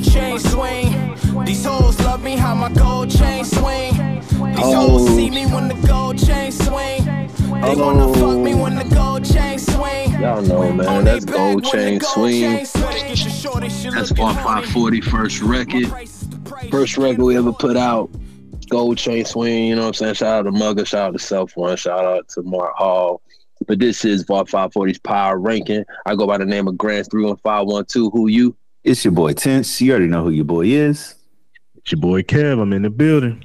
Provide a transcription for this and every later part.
gold chain swing. These hoes love me how my gold chain swing. These Oh. hoes see me when the gold chain swing. They gonna fuck me when the gold chain swing. Y'all know, man. On That's they back Gold Chain Swing. chain swing. Get your shorty, she That's looking Bar horny. 540 first record. First record we ever put out. Gold Chain Swing, you know what I'm saying? Shout out to Mugger, shout out to Self One, shout out to Mark Hall. But this is VAR 540's Power Ranking. I go by the name of Grants 31512. Who you? It's your boy Tense. You already know who your boy is. It's your boy Kev. I'm in the building.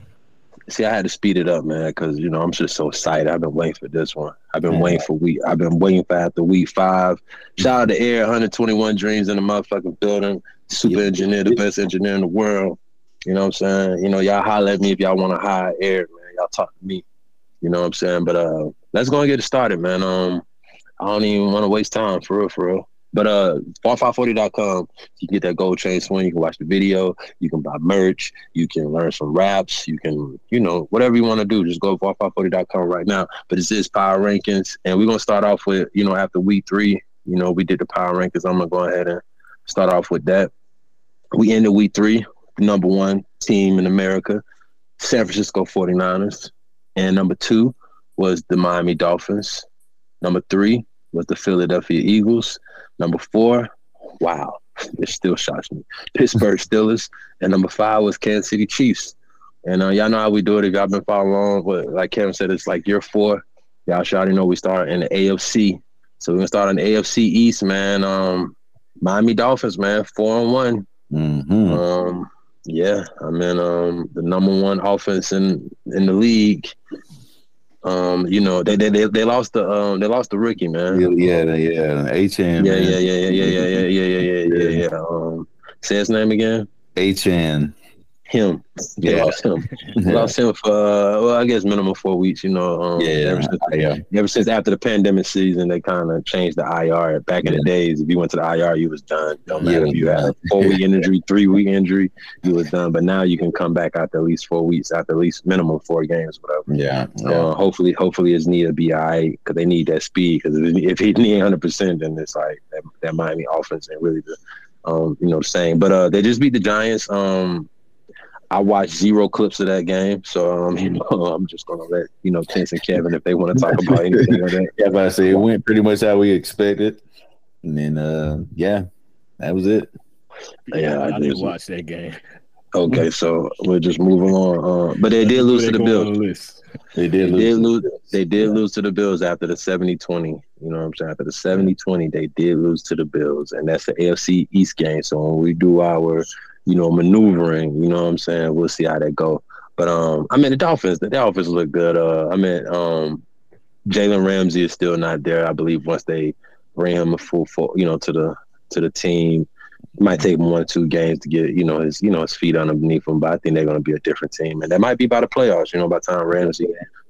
See, I had to speed it up, man, because you know I'm just so excited. I've been waiting for this one. I've been Yeah. waiting for week. I've been waiting for after week five. Shout out to Air 121 Dreams in the motherfucking building. Super Yep. engineer, the best engineer in the world. You know what I'm saying? You know, y'all holler at me if y'all want to hire Air, man. Y'all talk to me. You know what I'm saying? But uh, let's go and get it started, man. Um, I don't even want to waste time for real, for real. But uh, var540.com, you can get that gold chain swing. You can watch the video. You can buy merch. You can learn some raps. You can, you know, whatever you want to do, just go to var540.com right now. But it's this Power Rankings. And we're going to start off with, you know, after week three, you know, we did the Power Rankings. I'm going to go ahead and start off with that. We ended week three, number one team in America, San Francisco 49ers. And number two was the Miami Dolphins. Number three was the Philadelphia Eagles. Number four, wow, it still shocks me. Pittsburgh Steelers. And number five was Kansas City Chiefs. And uh, y'all know how we do it. If y'all been following along, but like Kevin said, it's like year four. Y'all should already know we start in the AFC. So we're gonna start in the AFC East, man. Um, Miami Dolphins, man, four and one. Mm-hmm. Um, yeah, I mean, um, the number one offense in in the league. Um, you know, they they they, they lost the um they lost the rookie, man. yeah, yeah, yeah. HN. Yeah, man. yeah, yeah, yeah, yeah, yeah, yeah, yeah, yeah, yeah, yeah, yeah. Um, say his name again. HN. Him. They Yeah. lost him. They lost him for uh, well, I guess minimum four weeks. You know. Um, Yeah, Ever since, yeah. ever since after the pandemic season, they kind of changed the IR. Back in the days, if you went to the IR, you was done. Don't matter Yeah. if you had a four week injury, three week injury, you was done. But now you can come back after at least four weeks, after at least minimum four games, whatever. Yeah. yeah. Uh, hopefully, hopefully his knee will be all right because they need that speed. Because if, if he knee 100, percent then it's like that, that Miami offense ain't really the, um, you know, the same. But uh, they just beat the Giants. Um, I watched zero clips of that game, so um, you know, I'm just gonna let you know Tense and Kevin if they want to talk about anything of that. Yeah, but I say it went pretty much how we expected. And then uh yeah, that was it. Yeah, I I, didn't just- watch that game. Okay, so we're just moving on. Uh, but they did lose to the Bills. the. They They did lose. did lose. They did lose to the Bills after the 70-20. You know what I'm saying? After the 70-20, they did lose to the Bills, and that's the AFC East game. So when we do our, you know, maneuvering, you know what I'm saying? We'll see how that go. But um, I mean, the Dolphins, the Dolphins look good. Uh, I mean, um, Jalen Ramsey is still not there. I believe once they bring him a full, full, you know, to the to the team, it might take him one or two games to get, you know, his, you know, his feet underneath him. But I think they're going to be a different team, and that might be by the playoffs. You know, by the time Ramsey,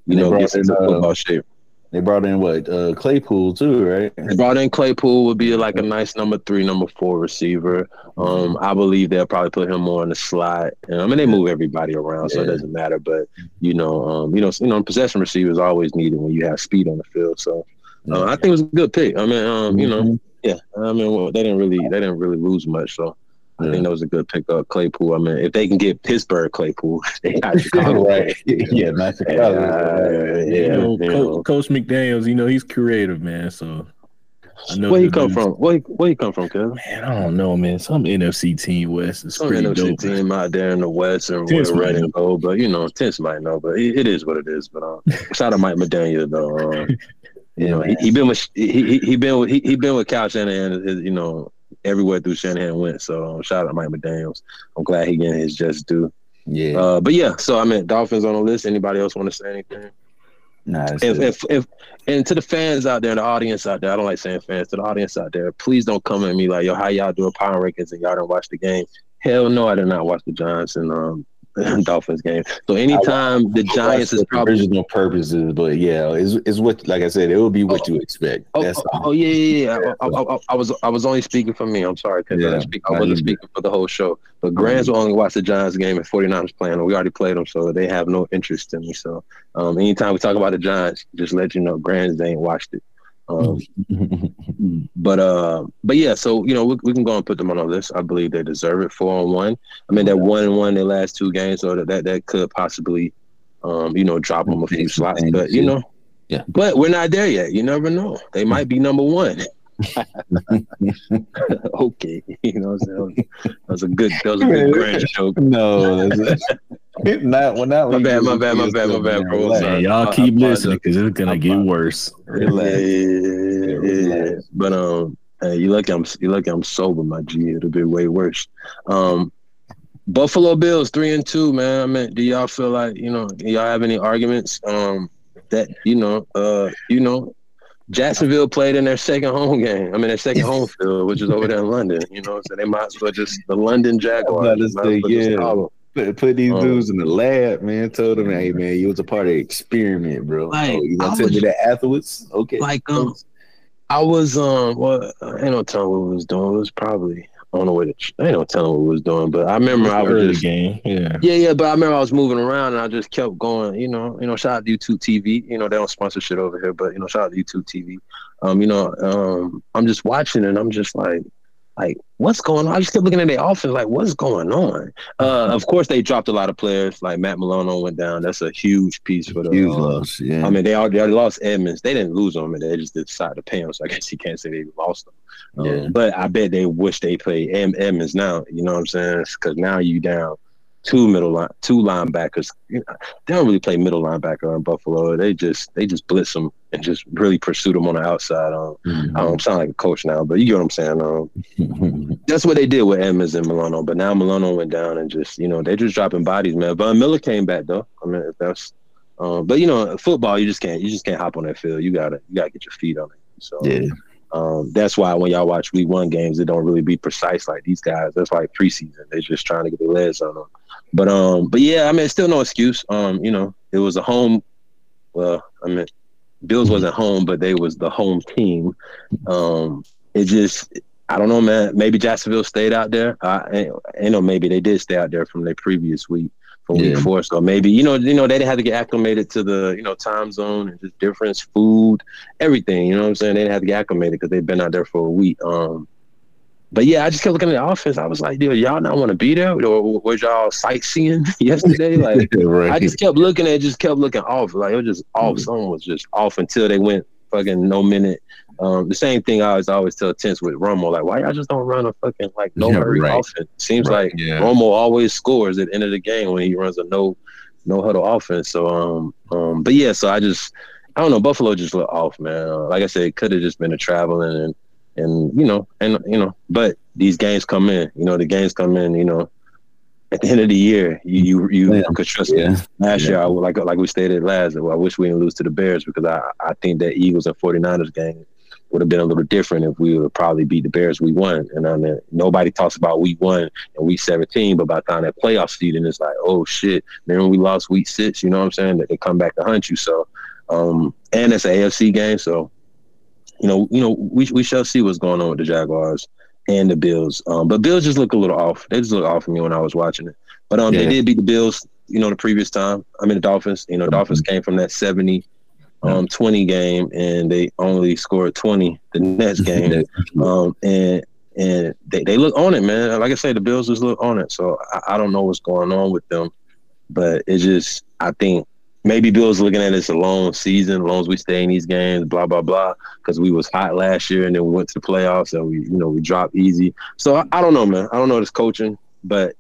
you know, gets in, into uh, football shape. They brought in what uh Claypool too, right? They brought in Claypool would be like a nice number three, number four receiver. Um, I believe they'll probably put him more in the slot. And, I mean, they move everybody around, so it doesn't matter. But you know, um, you know, you know, possession receivers always needed when you have speed on the field. So uh, I think it was a good pick. I mean, um, you know, yeah. I mean, well, they didn't really, they didn't really lose much. So I Yeah. think that was a good pickup, Claypool. I mean, if they can get Pittsburgh Claypool, they got Chicago. right. Yeah, not Yeah, Chicago. yeah, you know, you Co- Coach McDaniel's, you know, he's creative, man. So I know Where he the come dudes- from? Where, where he come from, Kevin? Man, I don't know, man. Some NFC team West is Some pretty NFC dope. team out there in the West and Tense with red and gold, but you know, Tense might know, but it, it is what it is. But um, shout out Mike McDaniel though. Um, you know, he, he been with he he, he been with he, he been with Kyle Shanahan. You know, everywhere through Shanahan went. So um, shout out Mike McDaniel's. I'm glad he getting his just due. Yeah. Uh, but yeah, so I mean, Dolphins on the list. Anybody else want to say anything? nah, it's If, if if and to the fans out there, the audience out there, I don't like saying fans. To the audience out there, please don't come at me like, yo, how y'all doing power rankings and y'all don't watch the game? Hell no, I did not watch the Giants and um Dolphins game. So anytime the Giants is for probably original purposes, but yeah, it's, it's what like I said, it will be what you expect. Oh, That's oh, oh, yeah, yeah, yeah. I, I, I, I was I was only speaking for me. I'm sorry, because I, Yeah, didn't speak, I wasn't speaking for the whole show. But Grants will only watch the Giants game and 49ers playing. And we already played them, so they have no interest in me. So um, anytime we talk about the Giants, just let you know, Grants they ain't watched it. Um, but uh, but yeah, so you know we, we can go and put them on our list. I believe they deserve it. Four on one. I mean, that one and one their last two games, so that that, that could possibly, um, you know, drop them a few slots. But you know, Yeah. But we're not there yet. You never know. They might be number one. okay, you know, so that was a good that was a good grand joke. no, not when not. My bad, my bad, my bad, my bad, bro. Relax. Sorry. Hey, y'all I- I keep apologize. listening because it's gonna get worse. Yeah, Relax. yeah, yeah, yeah. But um, hey, you lucky I'm you lucky I'm sober, my G. It'll be way worse. Um, Buffalo Bills three and two, man. I mean, do y'all feel like you know y'all have any arguments? Um, that you know, uh, you know, Jacksonville played in their second home game. I mean, their second home field, which is over there in London. You know, so they might as well just the London Jaguars. about to Might as say, well yeah. Call them. Put, put these dudes in the lab, man. Told them, hey, man, you was a part of the experiment, bro. Like, oh, you I gonna tell me was- that afterwards? Okay. like um I was um well I ain't no telling what we was doing. It was probably I don't know what it I ain't no telling what we was doing, but I remember I was early just game. Yeah. yeah, yeah, but I remember I was moving around and I just kept going, you know, you know, shout out to YouTube TV. You know, they don't sponsor shit over here, but you know, shout out to YouTube TV. Um, you know, um, I'm just watching and I'm just like, like, what's going on? I just kept looking at their offense, like, what's going on? Uh, of course, they dropped a lot of players. Like Matt Milano went down. That's a huge piece for the Huge uh, loss. Yeah. I mean, they already, they already lost Edmonds. They didn't lose him, and they just decided to pay him. So I guess you can't say they lost him. Um, Yeah. But I bet they wish they played Ed- Edmonds now. You know what I'm saying? Because now you down two middle line, two linebackers. You know, they don't really play middle linebacker in Buffalo. They just they just blitz them and just really pursue them on the outside. Um, I don't sound like a coach now, but you get what I'm saying. Um, that's what they did with Edmonds and Milano. But now Milano went down and just, you know, they just dropping bodies, man. Von Miller came back though. I mean, if that's, um, but you know, football, you just can't, you just can't hop on that field. You gotta, you gotta get your feet on it. So yeah. um, that's why when y'all watch week one games, it don't really be precise like these guys. That's like preseason. They're just trying to get their legs on them. But um, but yeah, I mean, it's still no excuse. Um, you know, it was a home. Well, I mean, Bills wasn't home, but they was the home team. Um, it just, I don't know, man. Maybe Jacksonville stayed out there. I, I know maybe they did stay out there from their previous week from week four. So maybe you know, you know, they didn't have to get acclimated to the you know time zone and just difference, food, everything. You know what I'm saying? They didn't have to get acclimated because they've been out there for a week. Um, but yeah, I just kept looking at the offense. I was like, dude, y'all not want to be there, or was y'all sightseeing yesterday? Like, right. I just kept looking at, it, just kept looking off. Like it was just off. Someone was just off until they went fucking no minute. Um, the same thing I always always tell Tense with Romo, like, why y'all just don't run a fucking like no Yeah, hurry right. offense? Seems Right, like yeah. Romo always scores at the end of the game when he runs a no no huddle offense. So um um, but yeah, so I just I don't know. Buffalo just looked off, man. Uh, like I said, it could have just been a traveling and and you know and you know, but these games come in. You know, the games come in. You know, at the end of the year, you you you Yeah. could trust me. yeah. Last Yeah. year, I, would- like like we stated last, I wish we didn't lose to the Bears because I, I think that Eagles and 49ers game would have been a little different if we would have probably beat the Bears we won. And I mean, nobody talks about week one and week 17, but by the time that playoff season, it's like, oh shit, when we lost week six, you know what I'm saying? That they come back to hunt you. So, um, and it's an AFC game, so you know, you know, we we shall see what's going on with the Jaguars and the Bills. Um, but Bills just look a little off. They just look off for me when I was watching it. But um, they did beat the Bills. You know, the previous time. I mean, the Dolphins. You know, the Dolphins came from that 70, um, 20 game, and they only scored 20 the next game. um, and and they, they look on it, man. Like I say, the Bills just look on it. So I, I don't know what's going on with them, but it just I think maybe Bills looking at it as a long season, as long as we stay in these games, blah blah blah. Because we was hot last year, and then we went to the playoffs, and we you know we dropped easy. So I, I don't know, man. I don't know this coaching, but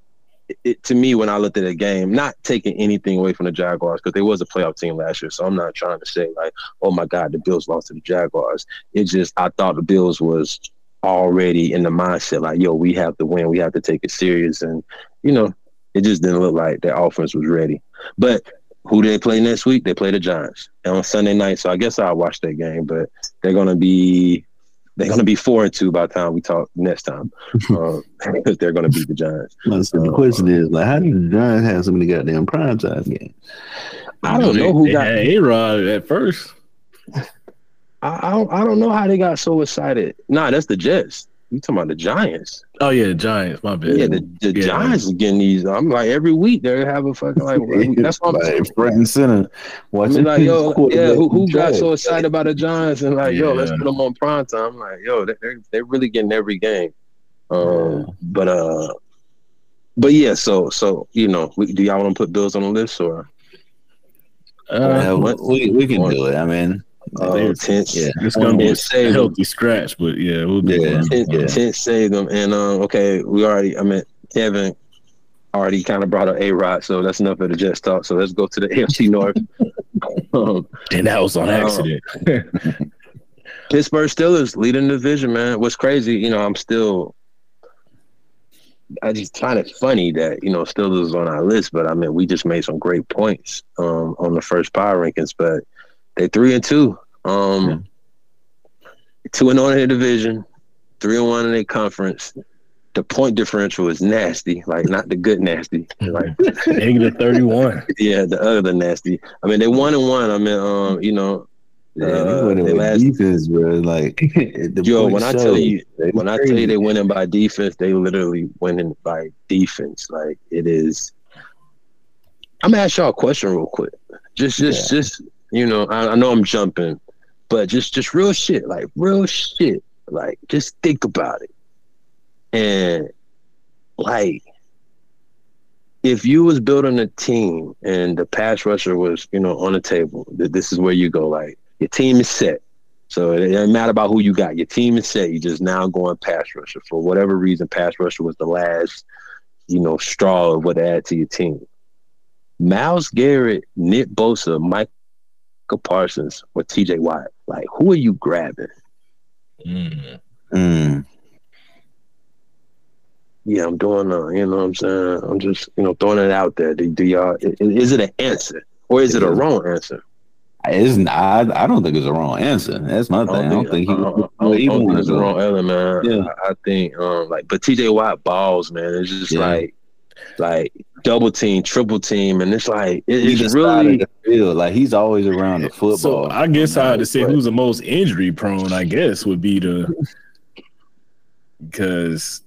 it, it, to me, when I looked at the game, not taking anything away from the Jaguars because they was a playoff team last year. So I'm not trying to say like, oh my God, the Bills lost to the Jaguars. It just I thought the Bills was already in the mindset like, yo, we have to win, we have to take it serious, and you know, it just didn't look like their offense was ready. But who do they play next week? They play the Giants and on Sunday night. So I guess I'll watch that game. But they're gonna be they're gonna be four and two by the time we talk next time. um, because they're gonna beat the Giants. So the question is, like, how did the Giants have so many goddamn prime time games? I don't know who They got. had A-Rod at first. I, I don't. I don't know how they got so excited. Nah, that's the Jets. You talking about the Giants? Oh yeah, the Giants. My bad. Yeah, the, the Yeah. Giants are getting these. I'm like every week they have a fucking like. that's what I'm saying. front and center. I Watching like, yo, yeah, who, who got so excited about the Giants and like, yo, let's put them on prime time. I'm like, yo, they- they're they're really getting every game. Um, Yeah. but uh, but yeah, so so you know, we, do y'all want to put Bills on the list or Uh, Yeah, what? we, we can do it. I mean, uh, There's- tense? yeah. it's gonna be and save a them. healthy scratch, but yeah, we'll be. Yeah. one. Tense, Yeah. tense save them. And um, okay, we already. I mean, Kevin already kind of brought up a Rod, so that's enough of the Jets talk. So let's go to the AFC North. um, And that was on Oh. accident. Pittsburgh Steelers leading the division, man. What's crazy, you know, I'm still. I just find it funny that you know Steelers is on our list, but I mean we just made some great points um, on the first power rankings, but they three and two, um, two and one in the division, three and one in the conference. The point differential is nasty, like not the good nasty, like Negative thirty-one. yeah, the other nasty. I mean they one and one. I mean, um, you know, yeah, uh, they winning they with last- defense, bro. Like, the Yo, when I tell you, when I tell crazy. you they winning by defense, they literally winning by defense. Like it is. I'm gonna ask y'all a question real quick. Just, just, just you know, I, I know I'm jumping, but just, just real shit, like real shit. Like just think about it, and like if you was building a team and the pass rusher was, you know, on the table, th- this is where you go. Like your team is set. So it doesn't matter about who you got. Your team is set. You just now going pass rusher for whatever reason. Pass rusher was the last, you know, straw of what to add to your team. Myles Garrett, Nick Bosa, Michael Parsons, or T.J. Watt. Like, who are you grabbing? Mm. Mm. Yeah, I'm doing. Uh, you know, what I'm saying. I'm just, you know, throwing it out there. Do, do y'all? i- Is it an answer or is it a wrong answer? It's not, I, I don't think it's a wrong answer. That's my thing. I don't think he. I don't, I no, don't think it's is the wrong. wrong element, man. Yeah. I, I think um like but TJ Watt balls, man. It's just Yeah. like like double team, triple team, and it's like it, it's side really the field, like he's always around the football. So I guess I had to say who's the most injury prone. I guess would be the because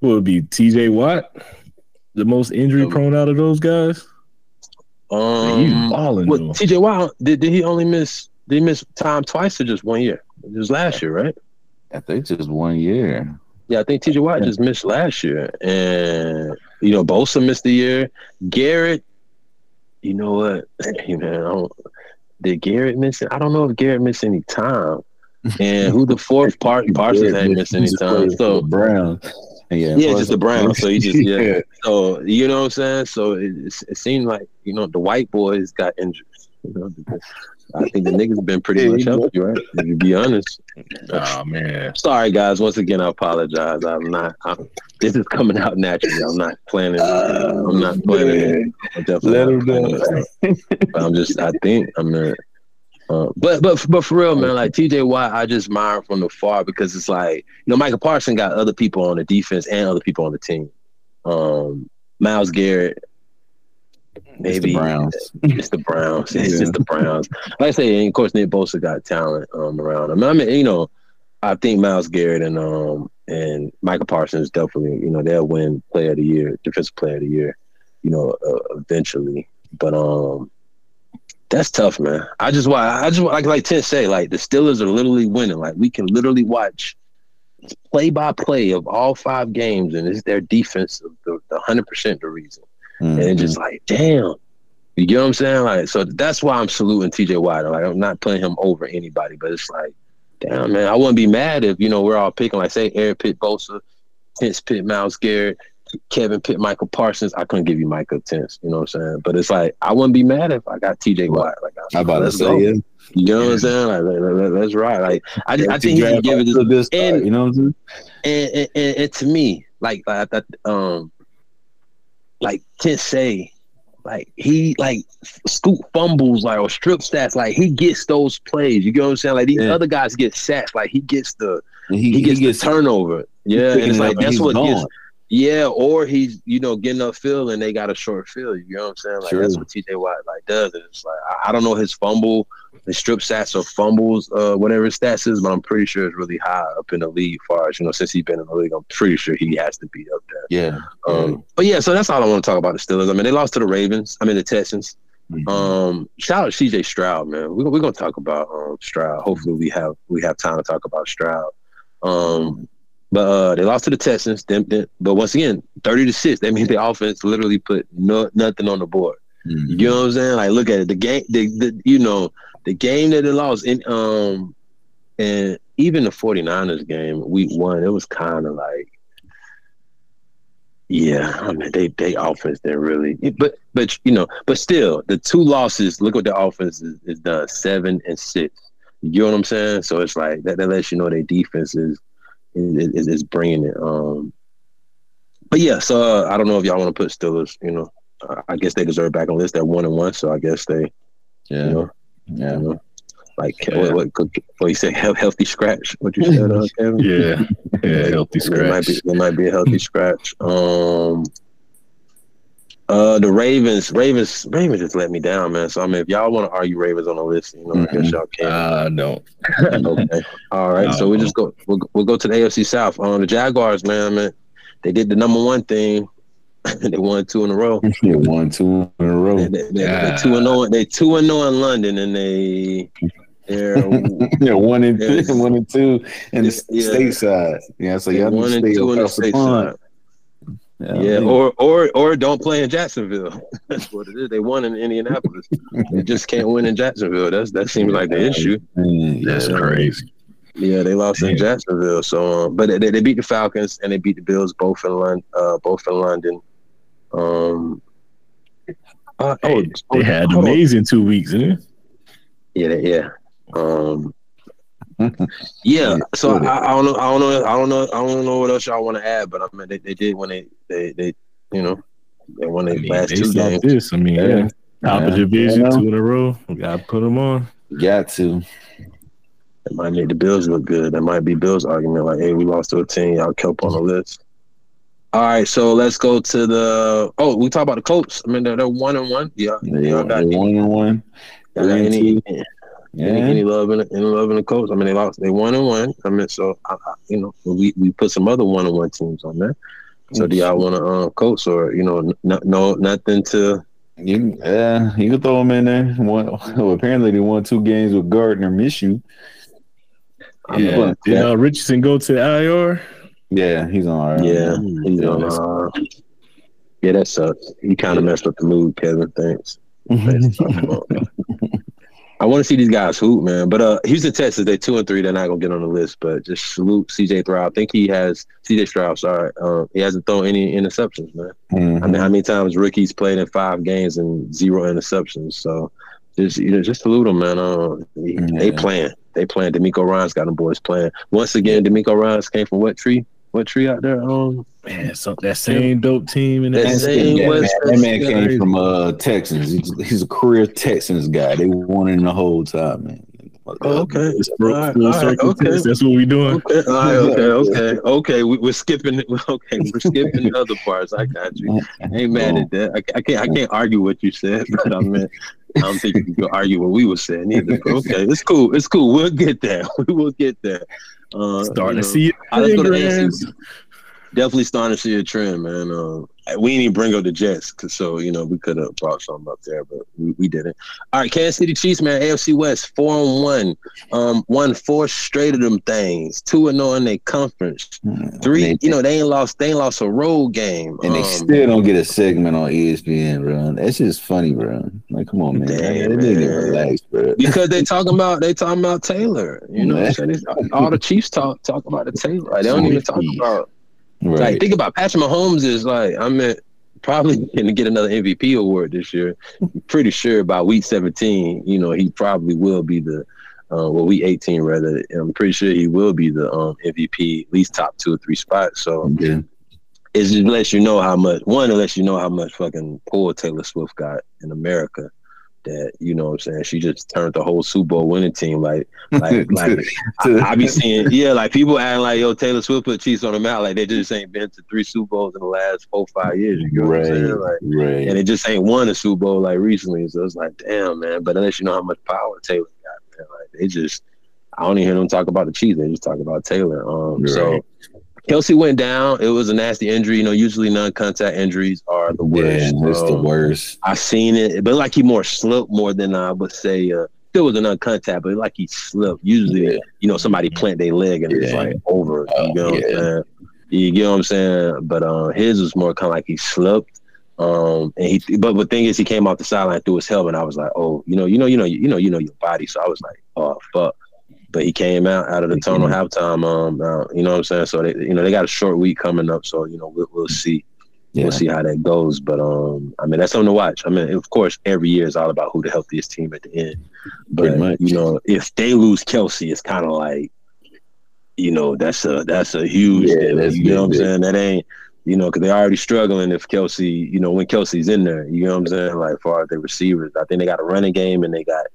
what would be T.J. Watt the most injury prone out of those guys? He's um balling what though. TJ Watt did, did he only miss did he miss time twice or just one year? It was last year, right? I think just one year. Yeah, I think TJ Watt just missed last year. And you know, Bosa missed the year. Garrett, you know what? Hey man, I don't, did Garrett miss it? I don't know if Garrett missed any time. And who the fourth part Parsons ain't missed any time. So Brown. Yeah, Yeah, just the Brown. So he just- yeah. yeah. so you know what I'm saying? So it, it, it seemed like, you know, the white boys got injured. You know, I think the niggas been pretty Yeah, much you know. healthy, right? To be honest. Oh man. Sorry, guys. Once again, I apologize. I'm not. I'm, this is coming out naturally. I'm not planning. I'm not planning. it. I'm definitely Let not him planning know. it. But I'm just. I think I'm not. Uh, but but but for real, man, like TJ Watt, I just admire from the far because it's like you know Michael Parson got other people on the defense and other people on the team. Um, Myles Garrett, It's maybe the Browns. it's the Browns. It's Yeah. just the Browns. Like I say, and of course, Nick Bosa got talent um, around him. I mean, you know, I think Myles Garrett and um and Michael Parsons definitely, you know, they'll win Player of the Year, Defensive Player of the Year, you know, uh, eventually. But um, that's tough, man. I just why I just like like Tim say, like the Steelers are literally winning. Like we can literally watch play by play of all five games, and it's their defense, the hundred percent the reason and Mhm. it's just like, damn. You get what I'm saying? Like, so that's why I'm saluting TJ Watt. Like, I'm not putting him over anybody, but it's like, damn, man, I wouldn't be mad if, you know, we're all picking, like, say, Eric Pitt, Bosa, Pence Pitt, Myles Garrett, Kevin Pitt, Michael Parsons. I couldn't give you Michael Tense, you know what I'm saying? But it's like, I wouldn't be mad if I got TJ Watt. Like, I'm about to say, go. yeah. You know what I'm saying? Like, let, let, let's ride. Like, I, just, I think he can give it this start. and- you know what I'm saying? and, and, and, and to me, like like that, um, like say, like he like scoop fumbles like or strip stats, like he gets those plays. You get what I'm saying? Like these Yeah. other guys get sacks, like he gets the And he, gets, the turnover. Yeah, and it's like that's what gone. gives Yeah, or he's you know getting upfield and they got a short field. You know what I'm saying? Like that's what TJ Watt like does. And It's like I, I don't know his fumble, the strip stats or fumbles, uh, whatever his stats is, but I'm pretty sure it's really high up in the league. Far as you know, since he's been in the league, I'm pretty sure he has to be up there. Yeah. Um, but yeah, so that's all I want to talk about the Steelers. I mean, they lost to the Ravens. I mean, the Texans. Mhm. Um, shout out CJ Stroud, man. We're, we're gonna talk about um Stroud. Hopefully, we have we have time to talk about Stroud. Um, but uh, they lost to the Texans. Then, then, but once again, thirty to six. That means the offense literally put no nothing on the board. Mhm. You know what I'm saying? Like, look at it. The game, the, the you know, the game that they lost in um, and even the 49ers game, week one, it was kind of like, yeah, I mean, they they offense didn't really, but but you know, but still, the two losses. Look what the offense is, is done: seven and six. You know what I'm saying? So it's like that. That lets you know their defense is is, is, is bringing it. Um, but yeah, so uh, I don't know if y'all want to put Steelers. You know, I guess they deserve back on list. They're one and one, so I guess they, Yeah. you know, Yeah. you know, like Yeah. what, what, what you say, healthy scratch. What you said, uh, Kevin? Yeah, yeah, healthy There might scratch. be there might be a healthy scratch. Um, uh, the Ravens, Ravens, Ravens just let me down, man. So I mean, if y'all want to argue Ravens on the list, you know, I guess y'all can. Ah, no. okay. All right. So we just go. We'll, we'll go to the AFC South. Um, the Jaguars, man, man, they did the number one thing. they won two in a row. Yeah, one, two in a row. They, they, they, Yeah. they two and zero. They two and zero in London, and they they're Yeah, one and two, one and two in the Yeah. stateside. Yeah, so y'all one and two in the across the state pond. side. Yeah, or or or don't play in Jacksonville. That's what it is. They won in Indianapolis. they just can't win in Jacksonville. That's that seems like the issue. Man, That's yeah. crazy. Yeah, they lost in Jacksonville. So, um, but they, they beat the Falcons and they beat the Bills both in London. Uh, both in London. Um. uh, oh, They had hold on. amazing two weeks, eh? Yeah, they- yeah. Um. Yeah, so I, I don't know, I don't know, I don't know, I don't know what else y'all want to add, but I mean, they, they did when they, they, they, you know, they won I their mean, last two games. this, I mean, yeah. Yeah. Top of Yeah. division, Yeah. two in a row. We gotta put them on. Got to. It might make the Bills look good. That might be Bills' argument, like, hey, we lost to a team, y'all kept on the list. All right, so let's go to the. Oh, we talk about the Colts. I mean, they're, they're one and one. Yeah, They y'all are got, one and one. y'all got three and any, two. Any, Yeah. any love in any love in the coach. I mean, they lost. They one and one. I mean, so I, I, you know, we we put some other one and one teams on there. So do y'all want to uh, Colts or you know, n- no nothing to You, yeah, you can throw them in there. One, well, apparently, they won two games with Gardner Minshew. I'm Yeah. Did uh, Richardson go to the IR? Yeah, he's on. all right. Yeah, he's Yeah, on. that's- Uh, yeah, that sucks. He kind of messed up the mood, Kevin. Thanks. Thanks. I want to see these guys hoop, man. But uh, Houston Texas, they two and three. They're not gonna get on the list. But just salute CJ Stroud. I think he has CJ Stroud. Sorry, uh, he hasn't thrown any interceptions, man. Mhm. I mean, how many times rookies played in five games and zero interceptions? So just you know, just salute them, man. Uh, They playing. They playing. DeMeco Ryans got them boys playing. Once again, DeMeco Ryans came from what tree? What tree out there? Um, Man, so that same dope team in the That That, same man, West that man Coast came guy. from uh Texans. He's, he's a career Texans guy. They won him the whole time, man. Oh, okay. It's full, All right, full all right, circle okay. That's what we're doing. Okay, all right, okay, okay, okay. We, we're skipping. Okay, we're skipping the other parts. I got you. I ain't mad at that. I, I can't. I can't argue what you said, but I mean, I don't think you can argue what we were saying either. But okay, it's cool. It's cool. We'll get there. We will get there. Uh, Starting you to see it. I let's go to. Definitely starting to see a trend, man. Uh, we didn't even bring up the Jets, 'cause so you know we could have brought something up there, but we, we didn't. All right, Kansas City Chiefs, man. AFC West, four and one. Um, won four straight of them things. Two and zero in their conference. Three, they, you know, they ain't lost. They ain't lost a road game. and they Um, still don't get a segment on ESPN, bro. That's just funny, bro. Like, come on, man. Damn, they need to relax, bro. because they talking about they talking about Taylor. You know, what I'm saying? All the Chiefs talk talk about the Taylor. They don't even talk about. Right. Like, think about Patrick Mahomes is like, I'm at, probably going to get another MVP award this year. Pretty sure by week 17, you know, he probably will be the, uh, well, week 18 rather. I'm pretty sure he will be the um, MVP, at least top two or three spots. So yeah. it just lets you know how much, one, it lets you know how much fucking poor Taylor Swift got in America. That you know what I'm saying she just turned the whole Super Bowl winning team like like like I, I be seeing yeah like people acting like yo Taylor Swift put Chiefs on the map like they just ain't been to three Super Bowls in the last four five years you know what I'm saying like right. and it just ain't won a Super Bowl like recently so it's like damn man but unless you know how much power Taylor got man like they just I don't even hear them talk about the Chiefs they just talk about Taylor um so. Kelce went down. It was a nasty injury. You know, usually non-contact injuries are the worst. Yeah, it's the Um, worst. I seen it, but like he more slipped more than I would say. Uh, still was an uncontact, but like he slipped. Usually, Yeah. you know, somebody plant their leg and it's like over. You know what I'm saying? You get what I'm saying? But uh, his was more kind of like he slipped. Um, and he, but the thing is, he came off the sideline through his helmet. I was like, oh, you know, you know, you know, you know, you know your body. So I was like, oh fuck. But he came out out of the tunnel halftime. Um, uh, you know what I'm saying? So they, you know, they got a short week coming up. So you know, we'll, we'll see Yeah. we'll see how that goes. But um, I mean, that's something to watch. I mean, of course, every year is all about who the healthiest team at the end. But you know, if they lose Kelce, it's kind of like, you know, that's a that's a huge. Yeah, deal. that's you know what I'm big, saying? That ain't. You know, because they're already struggling if Kelce, you know, when Kelce's in there, you know what I'm saying? Like, far as their receivers, I think they got a running game and they got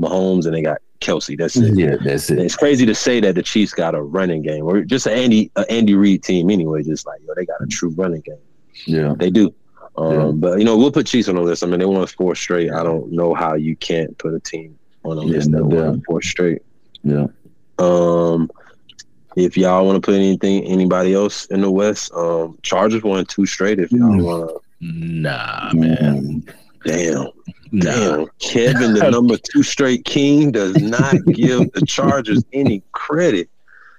Mahomes and they got Kelce. That's it. Yeah, that's it. It's crazy to say that the Chiefs got a running game or just an Andy a Andy Reid team anyway. Just like yo, they got a true running game. Yeah. They do. Um, Yeah. But you know, we'll put Chiefs on the list. I mean, they won four straight. I don't know how you can't put a team on a Yeah, list that no won doubt. four straight. Yeah. Um, if y'all want to put anything, anybody else in the West, um, Chargers won two straight. If y'all Mm. want to, Nah, man. Mm. damn, Nah. damn, Kevin, the number two straight king, does not give the Chargers any credit.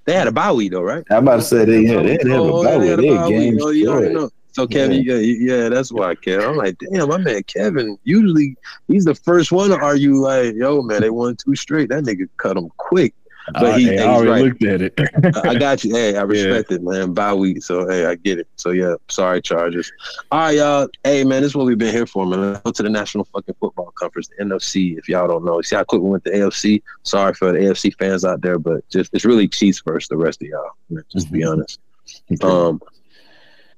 They had a bye week though, right? I'm about to say they yeah, they had to have a bye they week. had a They bye had game week. Oh, you already short. know. So Kevin, yeah. yeah, that's why Kevin. I'm like, damn, my man Kevin. Usually he's the first one to argue like, yo, man, they won two straight. That nigga cut them quick. But I, he- hey, I he's already right. looked at it. I got you. Hey, I respect it, man. Bye week. So hey, I get it. So yeah, sorry, Chargers. All right, y'all. Hey man, this is what we've been here for, man. Go to the National fucking Football Conference, the NFC, if y'all don't know. See how quick we went to the AFC. Sorry for the AFC fans out there, but just it's really Chiefs first, the rest of y'all. man, Just to be honest. Um,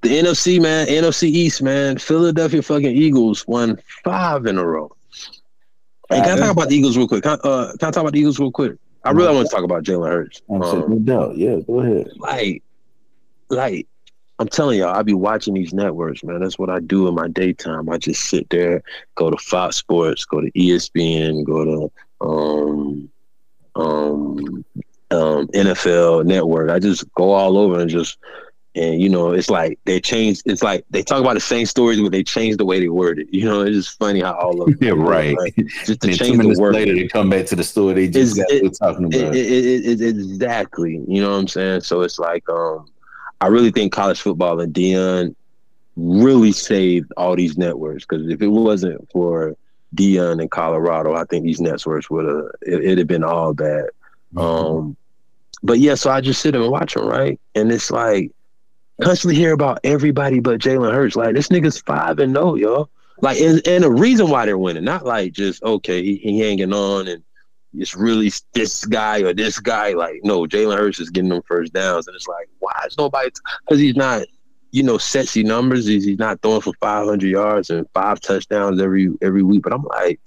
the NFC, man, NFC East, man, Philadelphia fucking Eagles won five in a row. Hey, can I talk about the Eagles real quick? Can, I- uh, can I talk about the Eagles real quick? I really want to talk about Jalen Hurts. Um, no doubt. Yeah, go ahead. like, like, I'm telling y'all, I be watching these networks, man. That's what I do in my daytime. I just sit there, go to Fox Sports, go to ESPN, go to um, um, um, NFL Network. I just go all over and just, and you know, it's like they change. It's like they talk about the same stories, but they change the way they word it. You know, it's just funny how all of Yeah, right. like, just to And change the word. later, they come back to the store. They just got it- talking about. it, it, exactly. You know what I'm saying? So it's like, um, I really think college football and Deion really saved all these networks because if it wasn't for Deion in Colorado, I think these networks would have it, it'd have been all bad. Um, but yeah, so I just sit and watch them, right? And it's like constantly hear about everybody but Jalen Hurts. Like this nigga's five and oh, no, y'all. Like and, and the reason why they're winning, not like just okay, he, he hanging on and it's really this guy or this guy. Like no, Jalen Hurts is getting them first downs, and it's like why is nobody? Because he's not, you know, sexy numbers. He's, he's not throwing for 500 yards and five touchdowns every every week. But I'm like,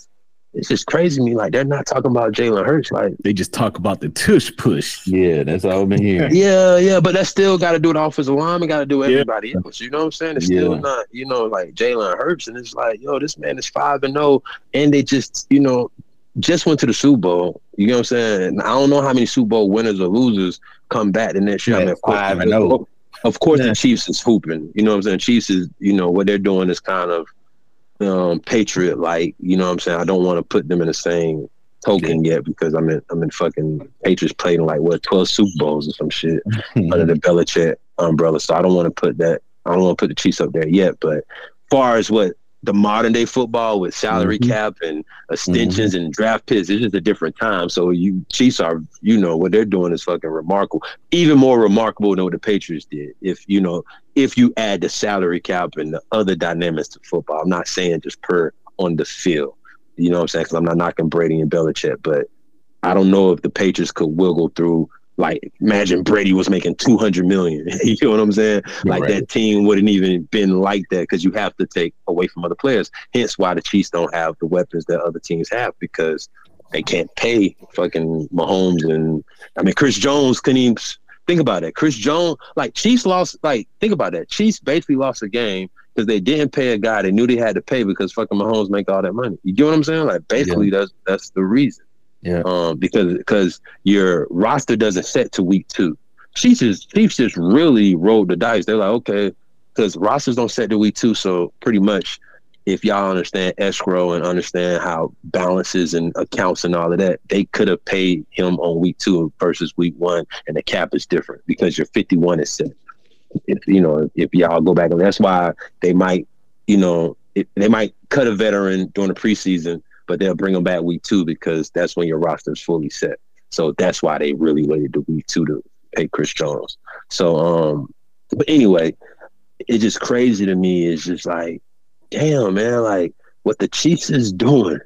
it's just crazy to me. Like they're not talking about Jalen Hurts. Like they just talk about the tush push. yeah, that's all I've been hearing. yeah, yeah, but that still got to do with offensive lineman, got to do with Yeah. everybody else. You know what I'm saying? It's still not, you know, like Jalen Hurts, and it's like, yo, this man is five and zero, and they just, you know, just went to the Super Bowl. You know what I'm saying? And I don't know how many Super Bowl winners or losers come back the next year. I Yeah, mean, of course, five and oh. Of course, Yeah. the Chiefs is hooping. You know what I'm saying? Chiefs is, you know, what they're doing is kind of um, patriot like. You know what I'm saying? I don't want to put them in the same token yet because I'm in I'm in fucking Patriots playing like what 12 Super Bowls or some shit under the Belichick umbrella. So I don't want to put that. I don't want to put the Chiefs up there yet. But far as what the modern day football with salary Mhm. cap and extensions and draft picks, it's just a different time. So you Chiefs are, you know, what they're doing is fucking remarkable. Even more remarkable than what the Patriots did. If you know, if you add the salary cap and the other dynamics to football, I'm not saying just per on the field. You know what I'm saying? Because I'm not knocking Brady and Belichick, but I don't know if the Patriots could wiggle through like imagine Brady was making 200 million. you know what I'm saying? Like Right. that team wouldn't even been like that because you have to take away from other players. Hence why the Chiefs don't have the weapons that other teams have because they can't pay fucking Mahomes and I mean Chris Jones couldn't even think about that. Chris Jones, like Chiefs lost, like think about that. Chiefs basically lost a game because they didn't pay a guy they knew they had to pay because fucking Mahomes make all that money. You get what I'm saying? Like basically that's that's the reason. Yeah. Um, because because your roster doesn't set to week two. Chiefs just Chiefs just really rolled the dice. They're like, okay, because rosters don't set to week two, so pretty much if y'all understand escrow and understand how balances and accounts and all of that, they could have paid him on week two versus week one, and the cap is different because your 51 is set. If you know, if y'all go back and that's why they might, you know, it, they might cut a veteran during the preseason, but they'll bring them back week two because that's when your roster is fully set. So that's why they really waited to week two to pay Chris Jones. So, um, but anyway, it's just crazy to me. It's just like, damn, man, like what the Chiefs is doing,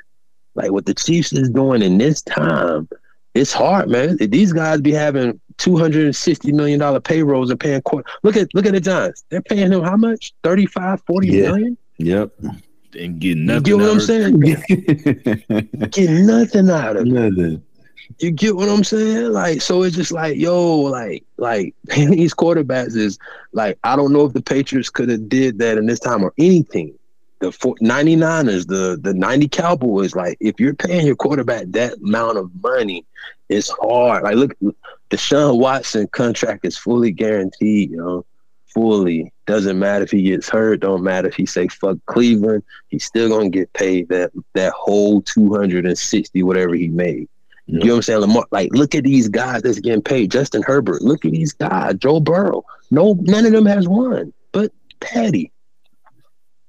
like what the Chiefs is doing in this time, it's hard, man. These guys be having two hundred and sixty million dollar payrolls and paying court. Look at look at the Giants. They're paying him how much? 35, 40 Yeah. million? Yep. And get You get what out I'm of- saying? Get nothing out of it. Nothing. You get what I'm saying? Like, so it's just like, yo, like, like these quarterbacks is like, I don't know if the Patriots could have did that in this time or anything. The 99ers, the the 90 Cowboys, like, if you're paying your quarterback that amount of money, it's hard. Like, look, Deshaun Watson contract is fully guaranteed, you know, fully. Doesn't matter if he gets hurt. Don't matter if he say fuck Cleveland. He's still gonna get paid that that whole 260 whatever he made. You know what I'm saying? Lamar, like, look at these guys that's getting paid. Justin Herbert, look at these guys. Joe Burrow. No, none of them has won, but Patty.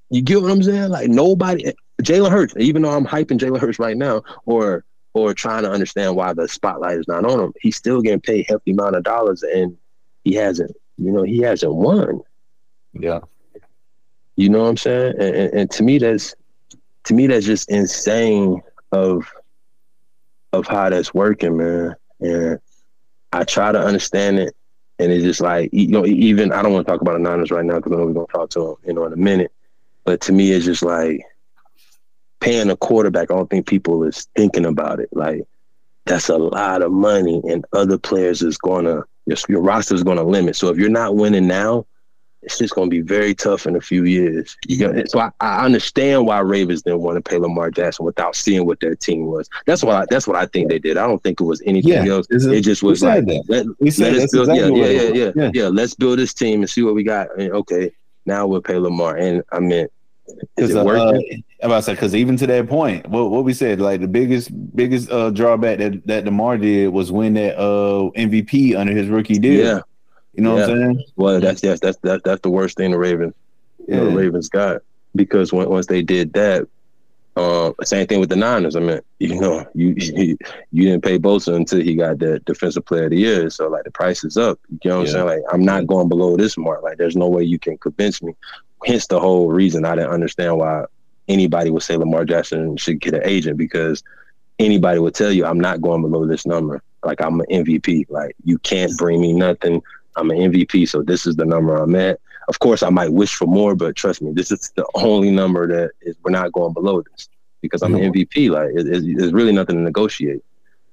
You get what I'm saying? Like nobody. Jalen Hurts. Even though I'm hyping Jalen Hurts right now, or or trying to understand why the spotlight is not on him, he's still getting paid hefty amount of dollars, and he hasn't. You know, he hasn't won. Yeah. You know what I'm saying? And, and, and to me, that's to me that's just insane of of how that's working, man. And I try to understand it, and it's just like you know, even I don't want to talk about the Niners right now because I know we're gonna talk to them, you know, in a minute. But to me, it's just like paying a quarterback. I don't think people is thinking about it. Like that's a lot of money, and other players is gonna your your roster is gonna limit. So if you're not winning now, it's just going to be very tough in a few years. You know, so I, I understand why Ravens didn't want to pay Lamar Jackson without seeing what their team was. That's what I, that's what I think they did. I don't think it was anything Yeah. else. It's a- It just was like that. let, We said let us build. exactly yeah, yeah, yeah, yeah, Yeah. yeah. Let's build this team and see what we got. And okay, now we'll pay Lamar. And I mean, is Because it uh, working? I'm about to say, because even to that point, what what we said, like the biggest biggest uh, drawback that that Demar did was win that uh, MVP under his rookie deal. yeah. You know what I'm saying? Well, that's yes, that's that, that's the worst thing the Ravens you know, the Ravens got because when, once they did that, uh, same thing with the Niners. I mean, you know, you you, you didn't pay Bosa until he got the Defensive Player of the Year, so like the price is up. You know what Yeah. I'm saying? Like I'm not going below this mark. Like there's no way you can convince me. Hence the whole reason I didn't understand why anybody would say Lamar Jackson should get an agent because anybody would tell you I'm not going below this number. Like I'm an MVP. Like you can't bring me nothing. I'm an MVP, so this is the number I'm at. Of course, I might wish for more, but trust me, this is the only number that is we're not going below this because I'm an MVP. Like it, it, there's really nothing to negotiate.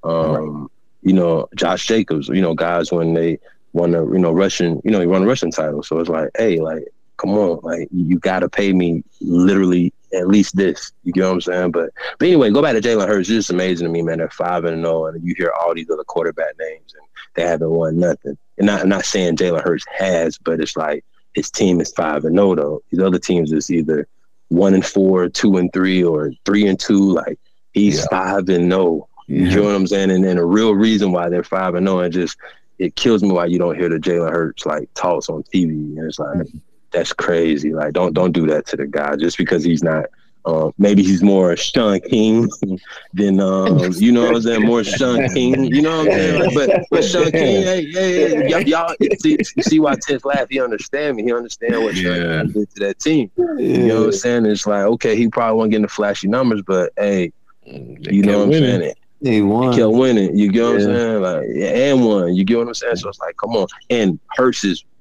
Um, You know, Josh Jacobs. You know, guys when they won the you know rushing, you know, he won a rushing title. So it's like, hey, like, come on, like you got to pay me literally at least this. You get what I'm saying? But but anyway, go back to Jalen Hurts. It's just amazing to me, man. They're five and zero, and you hear all these other quarterback names, and they haven't won nothing. And not I'm not saying Jalen Hurts has, but it's like his team is five and zero though. These other teams is either one and four, two and three, or three and two. Like he's Yeah. five and no. You know what I'm saying? And then a real reason why they're five and oh, no, and just it kills me why you don't hear the Jalen Hurts like talks on TV. And it's like mm. that's crazy. Like don't don't do that to the guy just because he's not. Um, maybe he's more Shaun King than um, you know what I'm saying, more Shaun King. You know what I'm saying? Like, but but Shaun King, hey, hey, hey y'all, y'all see, see why Tiff laugh? He understand me. He understand what Sean Yeah. King did to that team. You know what I'm saying? It's like okay, he probably won't get the flashy numbers, but hey, They you know what I'm winning. saying? He won. kept winning. You get what I'm saying? Like yeah, and one. You get what I'm saying? So it's like, come on. And Hurts is Putting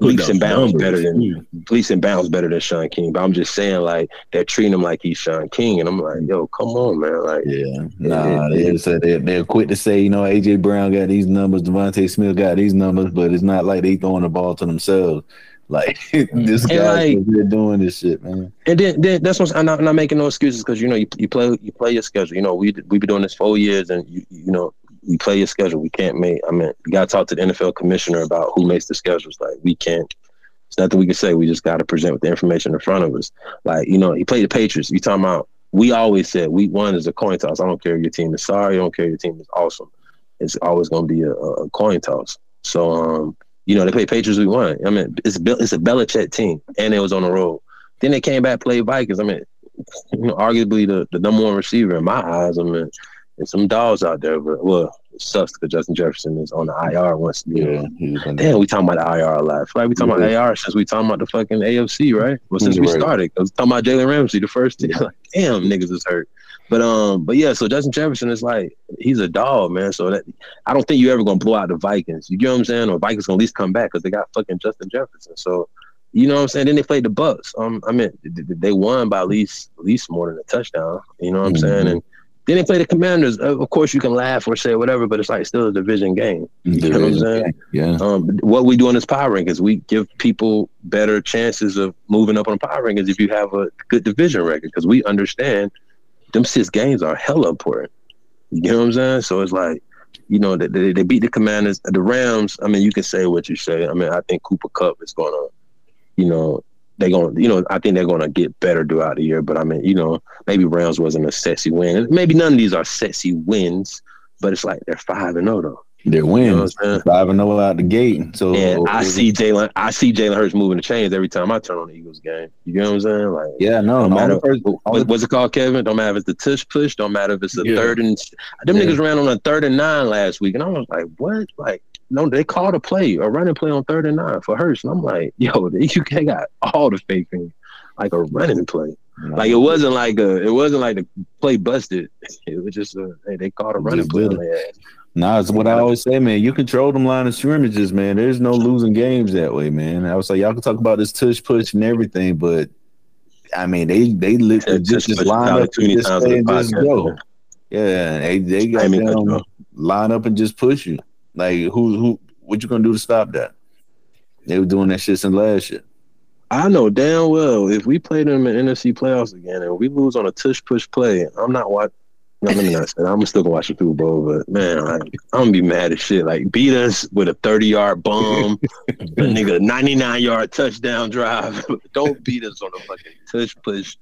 leaps and bounds better than too. leaps and bounds better than Shaun King. But I'm just saying, like they're treating him like he's Shaun King, and I'm like, yo, come on, man. Like Yeah, nah, it- they it- said they they're quick to say, you know, AJ Brown got these numbers, DeVonta Smith got these numbers, but it's not like they throwing the ball to themselves. Like mm. this guy like- they're doing this shit, man. And then, then that's what I'm not, I'm not making no excuses because you know you, you play you play your schedule. You know we we been doing this four years, and you you know we play your schedule. We can't make. I mean, you got to talk to the NFL commissioner about who makes the schedules. Like we can't. It's nothing we can say. We just got to present with the information in front of us. Like you know, he played the Patriots. You talking about? We always said week one is a coin toss. I don't care if your team is sorry. I don't care if your team is awesome. It's always going to be a, a coin toss. So um, you know, they play Patriots week one. I mean, it's it's a Belichick team, and it was on the road. Then they came back played Vikings. I mean, you know, arguably the, the number one receiver in my eyes. I mean, there's some dogs out there, but well, it sucks because Justin Jefferson is on the IR once again. gonna- Damn, we talking about the IR a lot. Like we talking about AR since we talking about the fucking AFC, right? Well, since we Right. started, I was talking about Jalen Ramsey, the first team. Like, damn, niggas is hurt. But um, but yeah, so Justin Jefferson is like he's a dog, man. So that I don't think you're ever gonna blow out the Vikings. You get what I'm saying? Or Vikings gonna at least come back because they got fucking Justin Jefferson. So you know what I'm saying? Then they played the Bucks. Um, I mean, th- th- they won by at least at least more than a touchdown. You know what I'm saying? Mhm. And then they play the Commanders. Uh, Of course, you can laugh or say whatever, but it's like still a division game. You know what I'm saying? Yeah. Um, what we do in this power rankings, we give people better chances of moving up on power rankings if you have a good division record, because we understand them six games are hella important. You know what I'm saying? So it's like, you know, they, they, they beat the Commanders, the Rams. I mean, you can say what you say. I mean, I think Cooper Kupp is going to, you know, they're going, to you know, I think they're going to get better throughout the year. But I mean, you know, maybe Rams wasn't a sexy win. Maybe none of these are sexy wins, but it's like they're five and zero though. They're You know winning. what I'm? Five and zero out the gate. So And I see Jalen, I see Jalen Hurts moving the chains every time I turn on the Eagles game. You know what I'm saying? Like, Yeah, no, no. matter. person- what- what's it called, Kevin? Don't matter if it's the tush push. Don't matter if it's the Yeah. third and. Them Yeah. niggas ran on a third and nine last week, and I was like, what? Like, no, they called a play, a running play on third and nine for Hurts, and I'm like, yo, they, you they got all the faith in, like a running play. Like it wasn't like a, it wasn't like the play busted. It was just a, hey, they called a running play. Did on their ass. Nah, it's what I always say, man. You control them line of scrimmages, man. There's no losing games that way, man. I was like, y'all can talk about this tush push and everything, but I mean, they they lit Yeah, just, just line up and just, times on play the and just go. Yeah, they they got them line up and just push you. Like who who what you gonna do to stop that? They were doing that shit since last year. I know damn well if we play them in the NFC playoffs again and we lose on a tush push play, I'm not watching. No, let me not say that. I'm still gonna watch the Super Bowl, but man, I'm gonna be mad as shit. Like beat us with a 30 yard bomb, a nigga 99 yard touchdown drive. Don't beat us on a fucking tush push.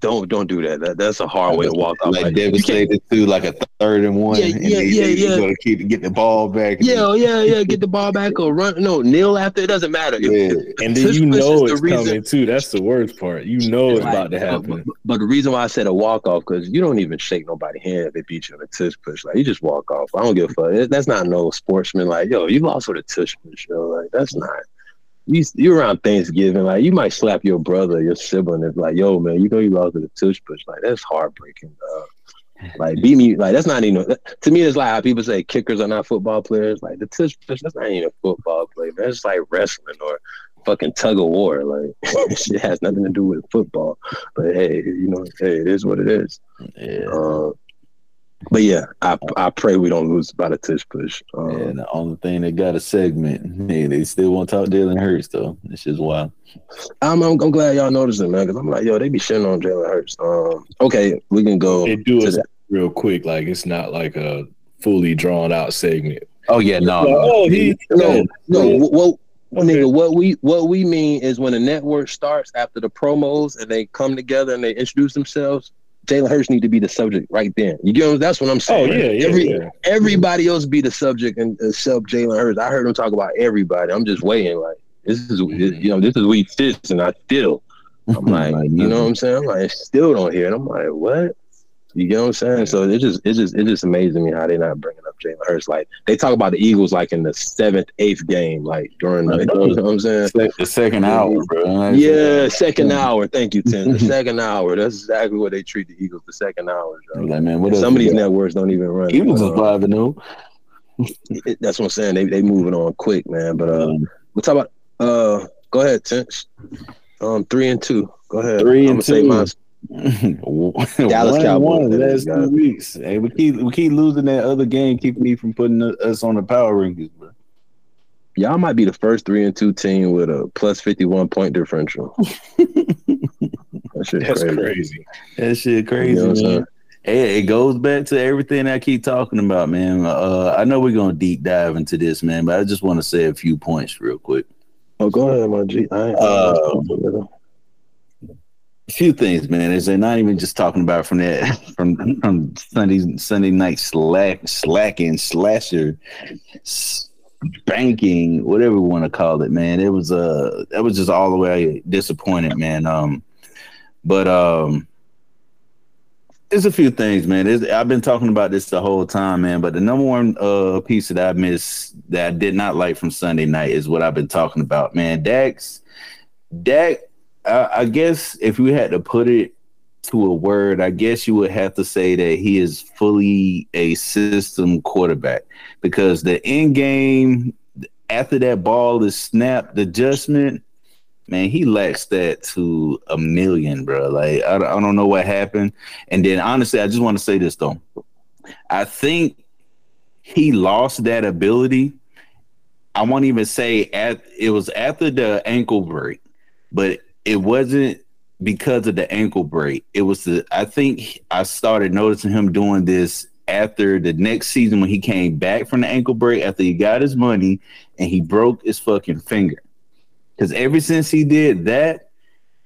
Don't don't do that. that that's a hard way to walk off. Like Like, devastated to like a third and one. Yeah, and yeah, they, yeah, they yeah. gonna keep get the ball back. yeah, yeah, yeah. Get the ball back or run. No, kneel after. It doesn't matter. If- Yeah. And then you know is the it's reason- coming too. That's the worst part. You know it's Right. about to happen. but- but the reason why I said a walk off because you don't even shake nobody's hand if they beat you in a tush push. Like you just walk off. I don't give a fuck. That's not no sportsman. Like yo, you lost with a tush push. Yo, like that's not. You you around Thanksgiving. Like you might slap your brother, your sibling. It's like yo man, you know you lost with the tush push. Like that's heartbreaking. Dog. Like beat me. Like that's not even. To me, it's like how people say kickers are not football players. Like the tush push. That's not even a football play. Man, it's like wrestling or fucking tug of war. Like shit has nothing to do with football. But hey, you know, hey, it is what it is. Yeah. Uh, but yeah, I I pray we don't lose by the tush push. Um, And the only thing they got a segment, hey, they still want to talk Jalen Hurts though. It's just wild. I'm, I'm I'm glad y'all noticed it, man. Because I'm like, yo, they be shitting on Jalen Hurts. Um, okay, we can go. They do it the- real quick. Like it's not like a fully drawn out segment. Oh yeah, no, Like, no. oh, he No, no. Yeah. What, what, Okay. nigga? What we what we mean is when the network starts after the promos and they come together and they introduce themselves. Jalen Hurts need to be the subject right then. You get what, that's what I'm Oh saying. yeah, yeah, Every, yeah. everybody else be the subject and sub Jalen Hurts. I heard him talk about everybody. I'm just waiting. Like this is mm-hmm. you know this is week six, and I still I'm like you know what I'm saying. I'm like still don't hear it. I'm like what? You get what I'm saying? So it just it's just it's just amazing me how they're not bringing up Jalen Hurts. Like they talk about the Eagles like in the seventh, eighth game, like during the, you know what I'm saying? The second hour, bro. Yeah, second hour. Thank you, Tim. The second hour. That's exactly what they treat the Eagles. The second hour. Bro. Like, man, what Some of these networks don't even run. Eagles is Uh, five and oh. zero. that's what I'm saying. They they moving on quick, man. But uh, we'll talk about. Uh, go ahead, Tinch. Um, three and two. Go ahead. Three and two. Mine. Dallas Cowboys Cowboys did it, last two weeks. Hey, we keep we keep losing that other game, keeping me from putting us on the power rankings, bro. Y'all might be the first three and two team with a plus fifty one point differential. that shit That's crazy. crazy. That shit crazy, You know what I'm saying? man. Hey, it goes back to everything I keep talking about, man. Uh, I know we're gonna deep dive into this, man, but I just want to say a few points real quick. Oh, go ahead, my G. I ain't, Uh, A few things, man. Is they're not even just talking about from that from from Sunday Sunday night slack slacking slasher banking whatever we want to call it, man. It was uh that was just all the way disappointed, man. Um, but um, there's a few things, man. There's, I've been talking about this the whole time, man. But the number one uh piece that I missed that I did not like from Sunday night is what I've been talking about, man. Dax, Dak. I, I guess if we had to put it to a word, I guess you would have to say that he is fully a system quarterback because the end game after that ball is snapped, the adjustment, man, he lacks that to a million, bro. Like I, I don't know what happened. And then honestly, I just want to say this though. I think he lost that ability. I won't even say at it was after the ankle break, but it wasn't because of the ankle break. It was the I think I started noticing him doing this after the next season when he came back from the ankle break after he got his money and he broke his fucking finger. Because ever since he did that,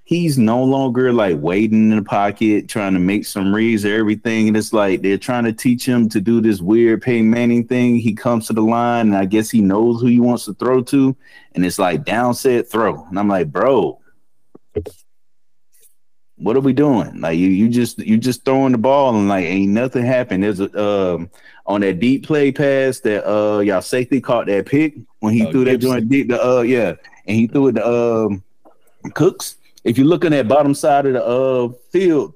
he's no longer like waiting in the pocket trying to make some reads or everything. And it's like they're trying to teach him to do this weird Peyton Manning thing. He comes to the line and I guess he knows who he wants to throw to. And it's like down set throw. And I'm like, bro, what are we doing? Like you, you just you just throwing the ball and like ain't nothing happened. There's a um on that deep play pass that uh y'all safety caught that pick when he Oh, threw that joint deep. The uh yeah, and he threw it to um Cooks. If you look on that bottom side of the uh field,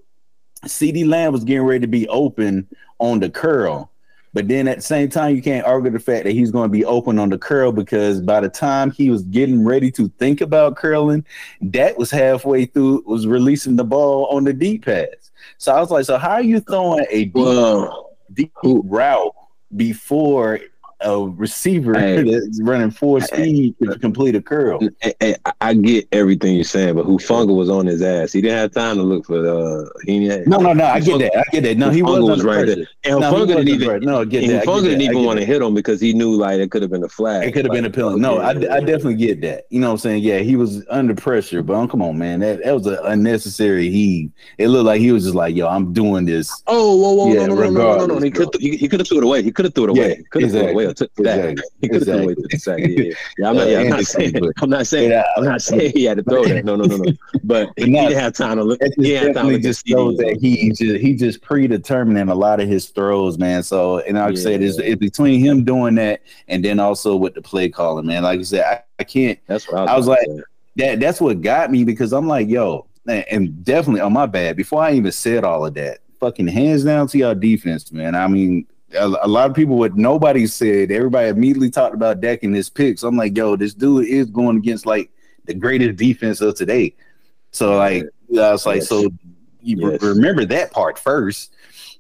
CeeDee Lamb was getting ready to be open on the curl. But then at the same time, you can't argue the fact that he's going to be open on the curl because by the time he was getting ready to think about curling, Dak was halfway through, was releasing the ball on the deep pass. So I was like, so how are you throwing a deep, deep route before a receiver Hey. that's running four speed to complete a curl? I, I, get everything you're saying, but Hufanga was on his ass. He didn't have time to look for the. He didn't, No, no, no. I get that. I get that. No, he Hufanga was, was right there. And No, he Hufanga didn't even. right. No, I get and that. Hufanga didn't even want to hit him because he knew like it could have been a flag. It could have been a penalty. No, I, I definitely get that. You know what I'm saying? Yeah, he was under pressure, but um, come on, man. That that was an unnecessary heave. It looked like he was just like, yo, I'm doing this. Oh, whoa, whoa, Yeah, no, no, no, no, no, no, no. He could, he, he could have threw it away. He could have threw it away. Yeah, he could have threw it away took the sack. Exactly. He could have away to sack. Yeah, yeah. yeah I'm not, yeah, I'm Uh, not saying. I'm not saying. Yeah. I'm not saying he had to throw that. No, no, no, no. But he didn't have time to look. It He just to definitely just shows that he just he just predetermining a lot of his throws, man. So and like I said, it's, it's between him doing that and then also with the play calling, man. Like I said, I, I can't That's what I was, I was like- that that's what got me because I'm like, yo, and definitely on my bad. Before I even said all of that, fucking hands down to y'all defense, man. I mean, a, a lot of people what nobody said, everybody immediately talked about Dak and his picks. I'm like, yo, this dude is going against like the greatest defense of today. So like, I was like, Yes. so you Yes. remember that part first.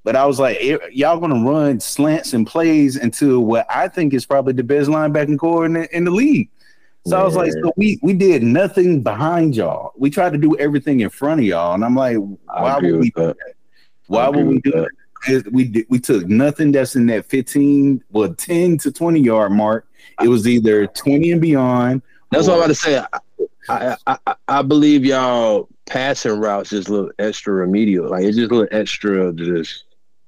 But I was like, y'all gonna run slants and plays into what I think is probably the best linebacking corps in the, in the league. So I was like, so we we did nothing behind y'all. We tried to do everything in front of y'all, and I'm like, why would we? that. Why would we do that. We did, we took nothing that's in that 15, well, 10 to 20 yard mark. It was either 20 and beyond. That's what I'm about to say. I, I, I, I believe y'all passing routes just look extra remedial. Like it's just a little extra just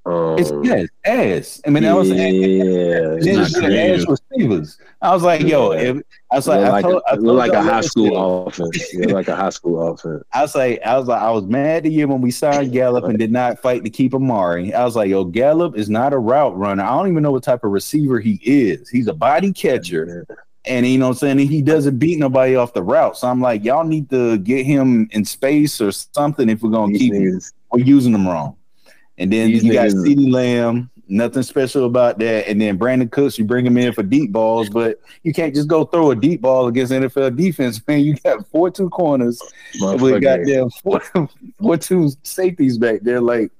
Um, It's yes, ass. I mean, that was yeah, it's Then not it's the creative. ass receivers. I was like, yo, if, I was like, I like, told, I it told like a high school offense. Like a high school offense. I was like, I was like, I was mad the year when we signed Gallup and did not fight to keep Amari. I was like, yo, Gallup is not a route runner. I don't even know what type of receiver he is. He's a body catcher. And you know what I'm saying? He doesn't beat nobody off the route. So I'm like, y'all need to get him in space or something if we're gonna These keep niggas, We're using him wrong. And then These you got CeeDee Lamb, nothing special about that. And then Brandin Cooks, you bring him in for deep balls, but you can't just go throw a deep ball against NFL defense, man. You got four two corners got them four, four two safeties back there. Like,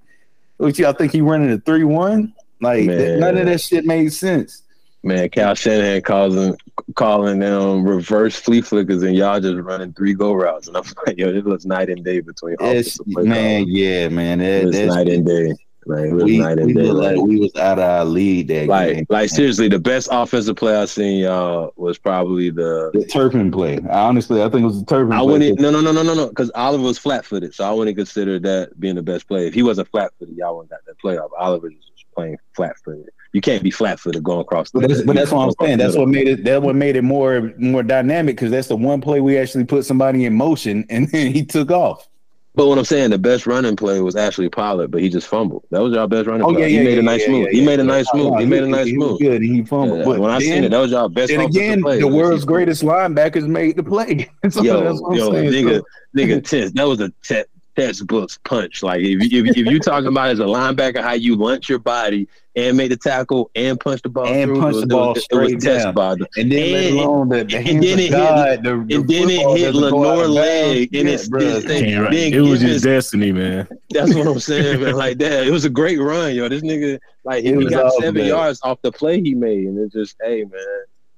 what y'all think he running a three one? Like, none of that shit made sense. Man, Kyle Shanahan calling calling them reverse flea flickers, and y'all just running three go routes. And I'm like, yo, it was night and day between It's, man, yeah, man. It was night and day. Like we, night and we day. like Like, we was out of our lead that like, game. like seriously, the best offensive play I seen y'all was probably the. the Turpin play. Honestly, I think it was the Turpin I play. wouldn't. No, no, no, no, no, no. Because Oliver was flat footed, so I wouldn't consider that being the best play. If he wasn't flat footed, y'all wouldn't got that playoff. Oliver just playing flat footed. You can't be flat footed going across. But that's, but that's what I'm saying. That's middle. what made it. That what made it more more dynamic because that's the one play we actually put somebody in motion and then he took off. But what I'm saying, the best running play was actually Pollard, but he just fumbled. That was y'all best running Oh play. yeah, he yeah, made yeah, a nice yeah, move. he made a nice move. He made a nice he was move. Good, and he fumbled. But when I seen it, that was y'all best And again, play. the world's greatest linebackers made the play. so Yo, that's what I'm yo, saying. nigga, So, nigga, test. That was a te- textbooks punch. Like if you, if, if you talking about as a linebacker how you lunge your body and make the tackle and punch the ball And through, punch was, the ball was, straight was down. and then let and- alone the, the and then of it hit- God, the, the and then it hit doesn't go out Lenoir of leg, bounds. and Yeah, it's- bruh. it's- they- right. Then It was just his- destiny, man. That's what I'm saying, man. Like that, it was a great run, yo. This nigga, like, he got seven good. yards off the play he made, and it just, hey, man,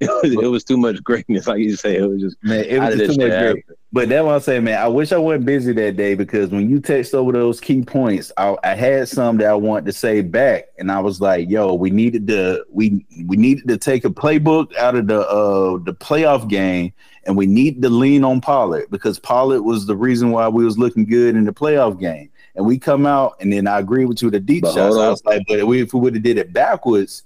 it was, it was too much greatness. Like you say, it was just Man, it was just too much great. But that's what I'm saying, man. I wish I wasn't busy that day because when you text over those key points, I, I had some that I wanted to say back, and I was like, "Yo, we needed to we we needed to take a playbook out of the uh the playoff game, and we need to lean on Pollard because Pollard was the reason why we was looking good in the playoff game. And we come out, and then I agree with you the deep But shots. I was like, but if we, if we would have did it backwards,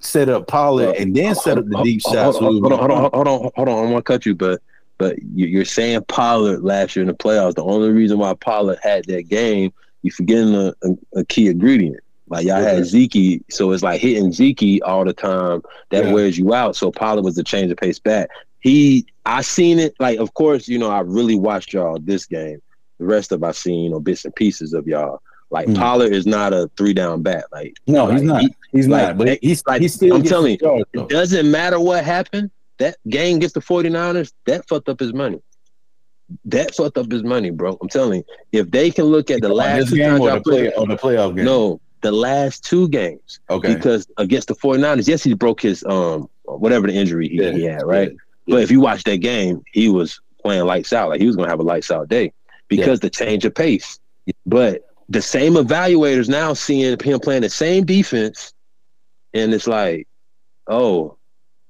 set up Pollard, and then set up the deep shots. Hold, we hold, would've on, hold on, hold on, hold on. I want to cut you, but but you- you're saying Pollard last year in the playoffs. The only reason why Pollard had that game, you're forgetting a, a, a key ingredient. Like y'all Okay. had Zeke, so it's like hitting Zeke all the time. That Yeah. wears you out. So Pollard was the change of pace back. He, I seen it. Like, of course, you know, I really watched y'all this game. The rest of I seen, you know, bits and pieces of y'all. Like Mm. Pollard is not a three down bat. Like No, he's not. he- He's like, not. But he's like, he's still. I'm telling you, it doesn't matter what happened. That game against the 49ers, that fucked up his money. That fucked up his money, bro. I'm telling you. If they can look at the last two game times or the play or the playoff game. no, the last two games. okay. Because against the 49ers, yes, he broke his um whatever the injury he, Yeah, he had, right? yeah. But if you watch that game, he was playing lights out. Like he was gonna have a lights out day because the change of pace. But the same evaluators now seeing him playing the same defense, and it's like, oh,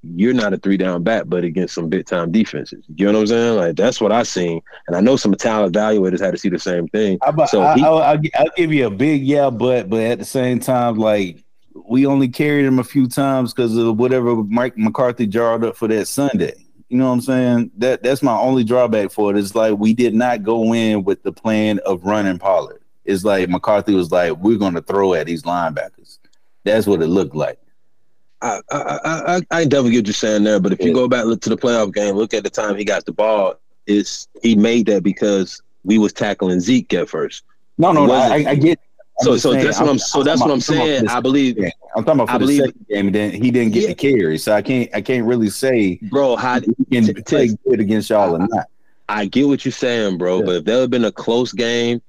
you're not a three down back, but against some big time defenses. You know what I'm saying? Like that's what I seen, and I know some talent evaluators had to see the same thing. I, So I, he- I, I'll, I'll give you a big yeah, but but at the same time, like we only carried him a few times because of whatever Mike McCarthy jarred up for that Sunday. You know what I'm saying? That that's my only drawback for it. it. Is like we did not go in with the plan of running Pollard. It's like McCarthy was like, we're going to throw at these linebackers. That's what it looked like. I I I, I, I definitely get what you're saying there, but if you Yeah. go back look to the playoff game, look at the time he got the ball. Is he made that because we was tackling Zeke at first? No, no, no I, I get. I'm so so saying, that's what I'm, so that's what I'm talking about saying. I believe, game. I'm talking about for I the believe- second game, and then he didn't get Yeah. the carry, so I can't I can't really say bro. How did he can T- play Tiz, good against y'all or not. I get what you're saying, bro. Yeah. But if there had been a close game,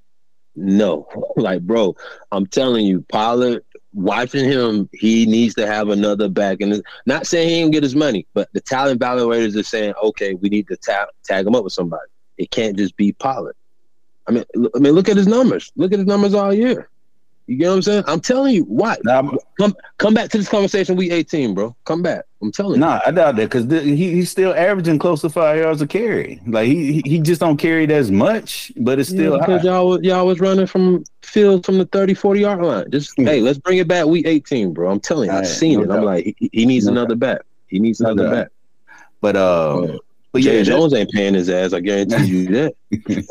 no. like, bro, I'm telling you, Pollard. Watching him, he needs to have another back, and not saying he didn't get his money, but the talent evaluators are saying, okay, we need to tag tag him up with somebody. It can't just be Pollard. I mean, I mean, look at his numbers. Look at his numbers all year. You get what I'm saying? I'm telling you, why? Nah, Come come back to this conversation. We 18, bro. Come back. I'm telling you. nah, I doubt that because he, he's still averaging close to five yards a carry. Like he he- just don't carry it as much, but it's Yeah, still high. because y'all was y'all was running from field from the 30, 40 yard line. Just Hmm. hey, let's bring it back. We 18, bro. I'm telling you, I've Alright, seen no it. I'm like, he, he needs No another back. He needs No another doubt. back. But Uh, but Jay yeah, that- Jones ain't paying his ass. I guarantee you that.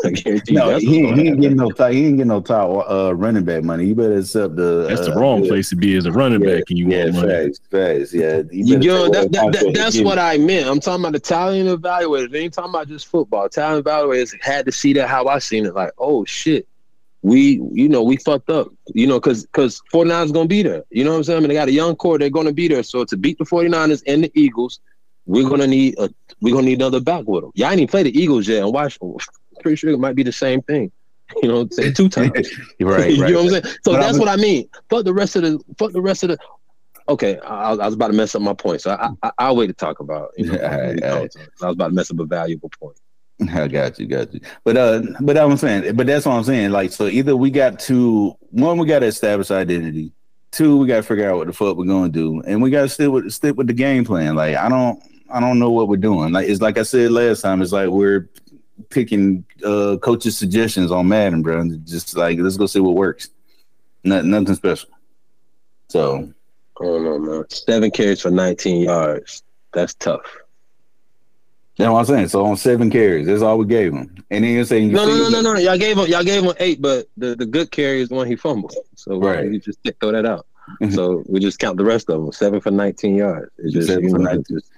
I guarantee you no, that's he, ain't- he ain't happen. getting no top. He ain't getting no top uh, running back money. You better accept the. That's the uh, wrong the- place to be as a running Yeah, back, and you Yeah, want money. facts, facts. Yeah, You better know, that, that, that, that's what I meant. I'm talking about the talent evaluators. They ain't talking about just football. Talent evaluators had to see that how I seen it. Like, oh shit, we, you know, we fucked up. You know, because because 49ers gonna be there. You know what I'm saying? I mean, they got a young core. They're gonna be there. So to beat the 49ers and the Eagles, we're gonna need a we're gonna need another back with them. Y'all ain't even play the Eagles yet, and watch. Pretty sure it might be the same thing. You know, what I'm saying two times. right, you know what I'm saying? So But I that's was- what I mean. Fuck the rest of the. Fuck the rest of the. Okay, I, I was about to mess up my point, so I, I, I'll wait to talk about. You know, alright. I was about to mess up a valuable point. I got you, got you. But uh, but I'm saying, but that's what I'm saying. Like, so either we got to one, we got to establish identity. Two, we got to figure out what the fuck we're gonna do, and we got to stick with stick with the game plan. Like, I don't, I don't know what we're doing. Like, it's like I said last time. It's like we're picking uh coaches' suggestions on Madden, bro. And just like let's go see what works. Nothing, nothing special. So I don't know, man. Seven carries for 19 yards. That's tough. that's what I'm saying. So on seven carries, that's all we gave him. And then you're saying, you No, no, no, no, no. Y'all gave him, y'all gave him eight, but the, the good carry is the one he fumbled. So Right. you just throw that out. so we just count the rest of them. Seven for 19 yards. It's just, Seven you for 19. it's just-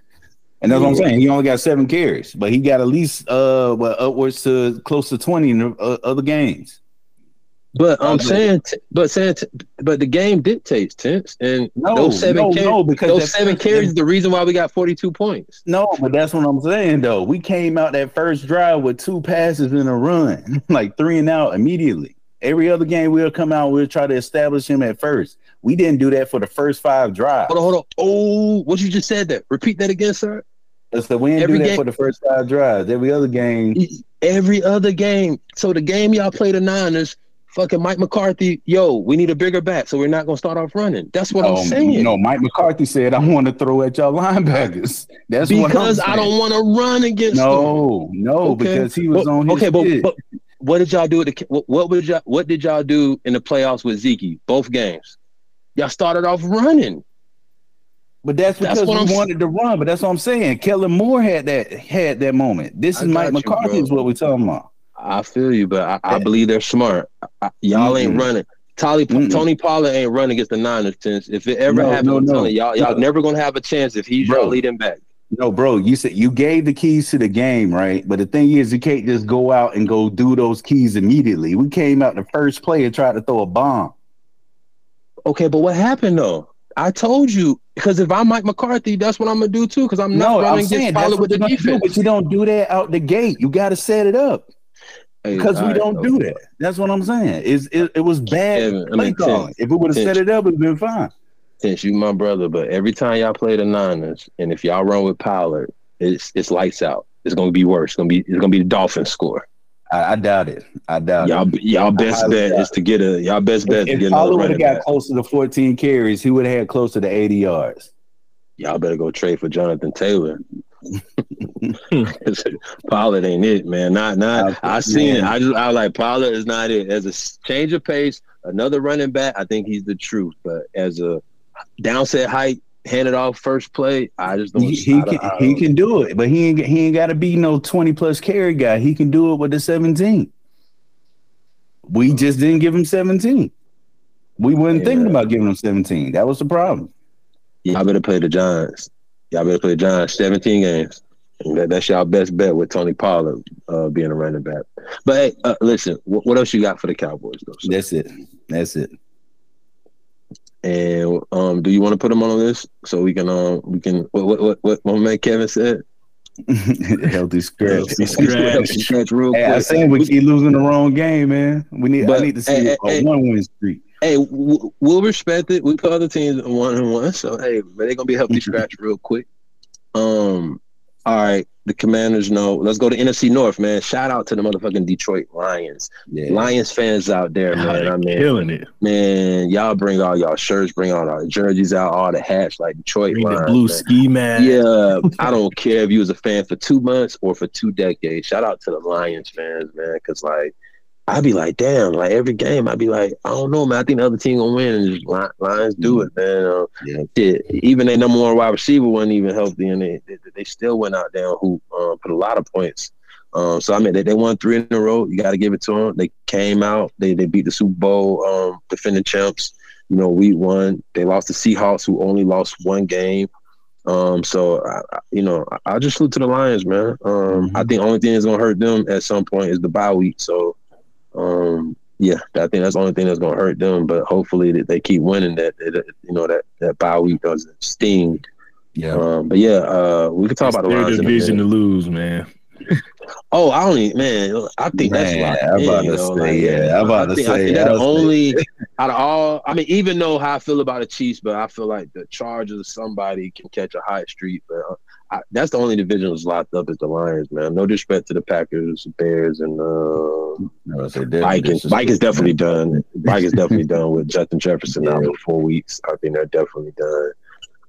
And that's what I'm saying. He only got seven carries, but he got at least uh well, upwards to close to twenty in the uh, other games. But I'm saying, t- but saying, t- but the game dictates tense, and No, those seven no, carries, no, because those that seven carries is the reason why we got 42 points. No, but that's what I'm saying though. We came out that first drive with two passes and a run, like three and out immediately. Every other game we'll come out, we'll try to establish him at first. We didn't do that for the first five drives. Hold on, hold on. Oh, what you just said there? Repeat that again, sir. So we didn't Every do that game- for the first five drives. Every other game, Every other game. So the game y'all play the Niners, fucking Mike McCarthy. Yo, we need a bigger back, so we're not gonna start off running. That's what I'm um, saying. no, Mike McCarthy said, "I want to throw at y'all linebackers." That's what I'm because I don't want to run against them. No, no, Okay. because he was But- on his okay, but, but what did y'all do? At the, what, what would y'all what did y'all do in the playoffs with Zeke? Both games, y'all started off running. But that's That's because what we I'm s- wanted to run. But that's what I'm saying. Kellen Moore had that had that moment. This is Mike got you, McCarthy is what we're talking about. I feel you, but I, I believe they're smart. I, I- y'all ain't Mm-mm. running. Tolly, Mm-mm. Tony Pollard ain't running against the Niners. Since if it ever No, happens, no, no. telling y'all, y'all No. never gonna have a chance if he's Bro. y'all leading back. No, bro, you said you gave the keys to the game, right? But the thing is, you can't just go out and go do those keys immediately. We came out the first play and tried to throw a bomb. Okay, but what happened though? I told you because if I'm Mike McCarthy, that's what I'm gonna do too. Because I'm not No, running against Pollard with the you're do, defense. but you don't do that out the gate. You got to set it up Hey, because we all right, don't do that. That's what I'm saying. Is it, it was bad Kevin, I play mean, calling. Tim, If we would have set it up, it'd been fine. Since you my brother, but every time y'all play the Niners, and if y'all run with Pollard, it's it's lights out. It's gonna be worse. It's gonna be it's gonna be the Dolphins score. I, I doubt it. I doubt it. Y'all y'all best bet is to get a y'all best bet to If get another Pollard would running have got back. closer to 14 carries, he would have had closer to 80 yards. Y'all better go trade for Jonathan Taylor. Pollard ain't it, man. Not not. I- I seen it. I just I like Pollard is not it. As a change of pace, another running back, I think he's the truth. But as a downset height, hand it off first play, I just don't. He, he can I he can do it, but he ain't he ain't got to be no 20 plus carry guy. He can do it with the 17. We just didn't give him 17. We weren't Yeah. thinking about giving him 17. That was the problem. Y'all better play the Giants. Y'all better play the Giants 17 games. That, that's y'all best bet with Tony Pollard uh, being a running back. But hey, uh, listen, what, what else you got for the Cowboys though? So- That's it. That's it. And um, do you want to put them on the list so we can um we can what what what what my man Kevin said? Healthy scratch. Healthy scratch. Scratch real Hey, I quick. saying we keep losing the wrong game, man. We need. But, I need to see hey, hey, a hey. one win streak. Hey, w- we'll respect it. We put other teams one and one, so hey, but they're gonna be a healthy scratch real quick. Um, All right, the Commanders know. Let's go to NFC North, man. Shout out to the motherfucking Detroit Lions. Yeah. Lions fans out there, man. I mean, killing it. man, y'all bring all y'all shirts, bring all our jerseys out, all the hats like Detroit Bring the blue man. ski mask. Yeah, I don't care if you was a fan for two months or for two decades. Shout out to the Lions fans, man, because like I'd be like, damn, like every game, I'd be like, I don't know, man. I think the other team gonna win, and just Lions do it, man. Uh, Yeah. shit, even their number one wide receiver wasn't even healthy, and they they, they still went out there and who uh, put a lot of points. Um, so I mean, they, they won three in a row. You got to give it to them. They came out. They they beat the Super Bowl um, defending champs. You know, week one. They lost the Seahawks, who only lost one game. Um, so I, you know, I, I just salute to the Lions, man. Um, I think only thing that's gonna hurt them at some point is the bye week. So, um, yeah, I think that's the only thing that's gonna hurt them. But hopefully that they keep winning. That, that you know that that bye week doesn't sting. Yeah. Um, but yeah, uh, we can talk It's about the their Lions. a division to lose, man. Oh, I only man, I think that's Man, locked I'm about you to say, like, yeah, I'm about I to think, I say, think they're I the was only out of all. I mean, even though how I feel about the Chiefs, but I feel like the Chargers, somebody can catch a hot streak. But uh, I, that's the only division that's locked up is the Lions, man. No disrespect to the Packers, Bears, and uh, I was say, definitely Vikings. Vikings definitely done. Vikings definitely done with Justin Jefferson out Yeah. for four weeks. I think they're definitely done.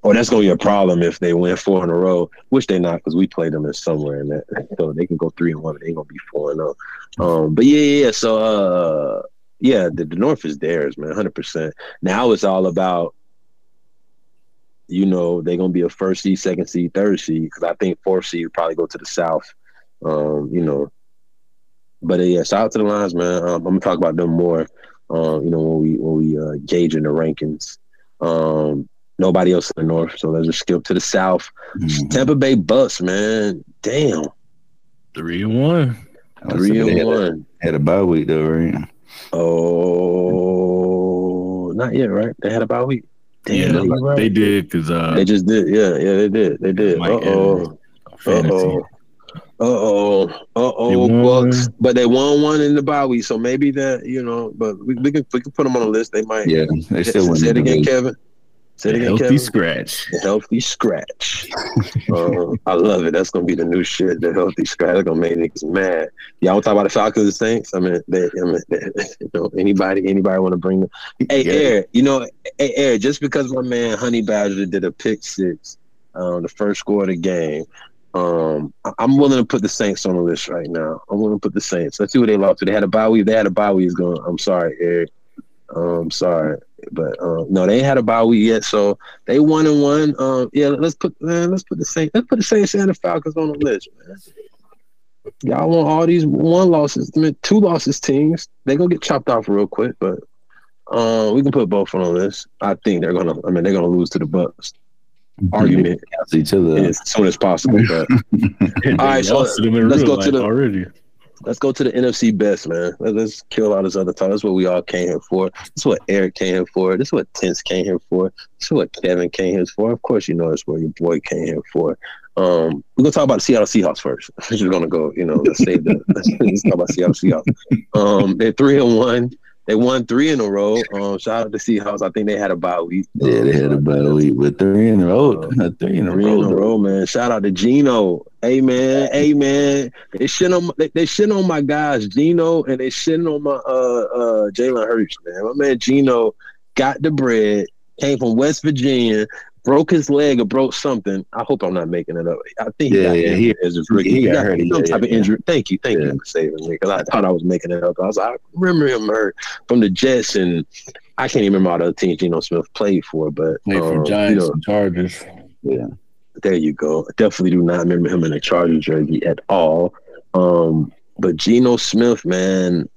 Oh, that's gonna be a problem if they win four in a row, which they not because we played them in somewhere in that. So they can go three and one, but they ain't gonna be four and zero. Um, but yeah, yeah. yeah. So uh, yeah, the, the North is theirs, man, hundred percent. Now it's all about, you know, they're gonna be a first seed, second seed, third seed because I think fourth seed would probably go to the South. Um, you know, but uh, yeah, shout out to the Lions, man. Um, I'm gonna talk about them more. Um, you know, when we when we uh, gauge in the rankings. Um, nobody else in the North, so let's just skip to the South. Mhm. Tampa Bay Bucks, man. Damn, Three and one. Three and had, a, one. had a bye week though, right? Oh, not yet, right? They had a bye week. Damn, yeah, you're right. they did because uh, They just did. Yeah, yeah, they did. They did. Uh oh. Uh oh. Uh oh. Uh oh. Bucks. But they won one in the bye so maybe that you know. But we, we can we can put them on the list. They might. Yeah, they still win. Say it again. Kevin. Say again, healthy Kevin. scratch. The healthy scratch. uh, I love it. That's gonna be the new shit. The healthy scratch. That's gonna make niggas mad. Y'all want to talk about the Falcons and Saints? I mean, they, I mean, they, you know, anybody, anybody want to bring them? Hey, Yeah. Air. You know, hey, Air. Just because my man Honey Badger did a pick six, um, the first score of the game. Um, I- I'm willing to put the Saints on the list right now. I'm willing to put the Saints. Let's see what they lost to. They had a bye week. They had a bye week. Going. I'm sorry, Eric. Um, sorry, but um, no, they ain't had a bye week yet. So they one and one. Um, yeah, let's put man, let's put the Saints. Let's put the Saints and the Falcons on the list, man. Y'all want all these one losses, I mean, two losses teams? They gonna get chopped off real quick, but um, we can put both on the list. I think they're gonna. I mean, they're gonna lose to the Bucks. Argument each other. as soon as possible. But All right, so lost to them in let's go to the- already. Let's go to the NFC best, man. Let- Let's kill all this other talk. That's what we all came here for. That's what Eric came here for. This is what Tense came here for. This is what Kevin came here for. Of course, you know that's what your boy came here for. Um, we're gonna talk about the Seattle Seahawks first. We're just gonna go, you know, let's save the let's talk about Seattle Seahawks. Um, they're three and one. They won three in a row. Um, shout out to Seahawks. I think they had a bye week. Yeah, they had a bye week with three in a row. three in a Three row. in a row, man. Shout out to Geno. Hey man, hey man. They shit on they, they shit on my guys, Geno, and they shitting on my uh uh Jalen Hurts, man. My man Geno got the bread, came from West Virginia, broke his leg or broke something. I hope I'm not making it up. I think he Yeah, got yeah, he- as a rookie. he He got got hurt, some yeah, type yeah, of injury. Thank you, thank Yeah. you for saving me because I thought I was making it up. I was I remember him hurt from the Jets and I can't even remember all the other teams Geno Smith played for, but Played for um, Giants you know, and Chargers. Yeah. there you go. I definitely do not remember him in a Charger jersey at all. Um, but Geno Smith, man,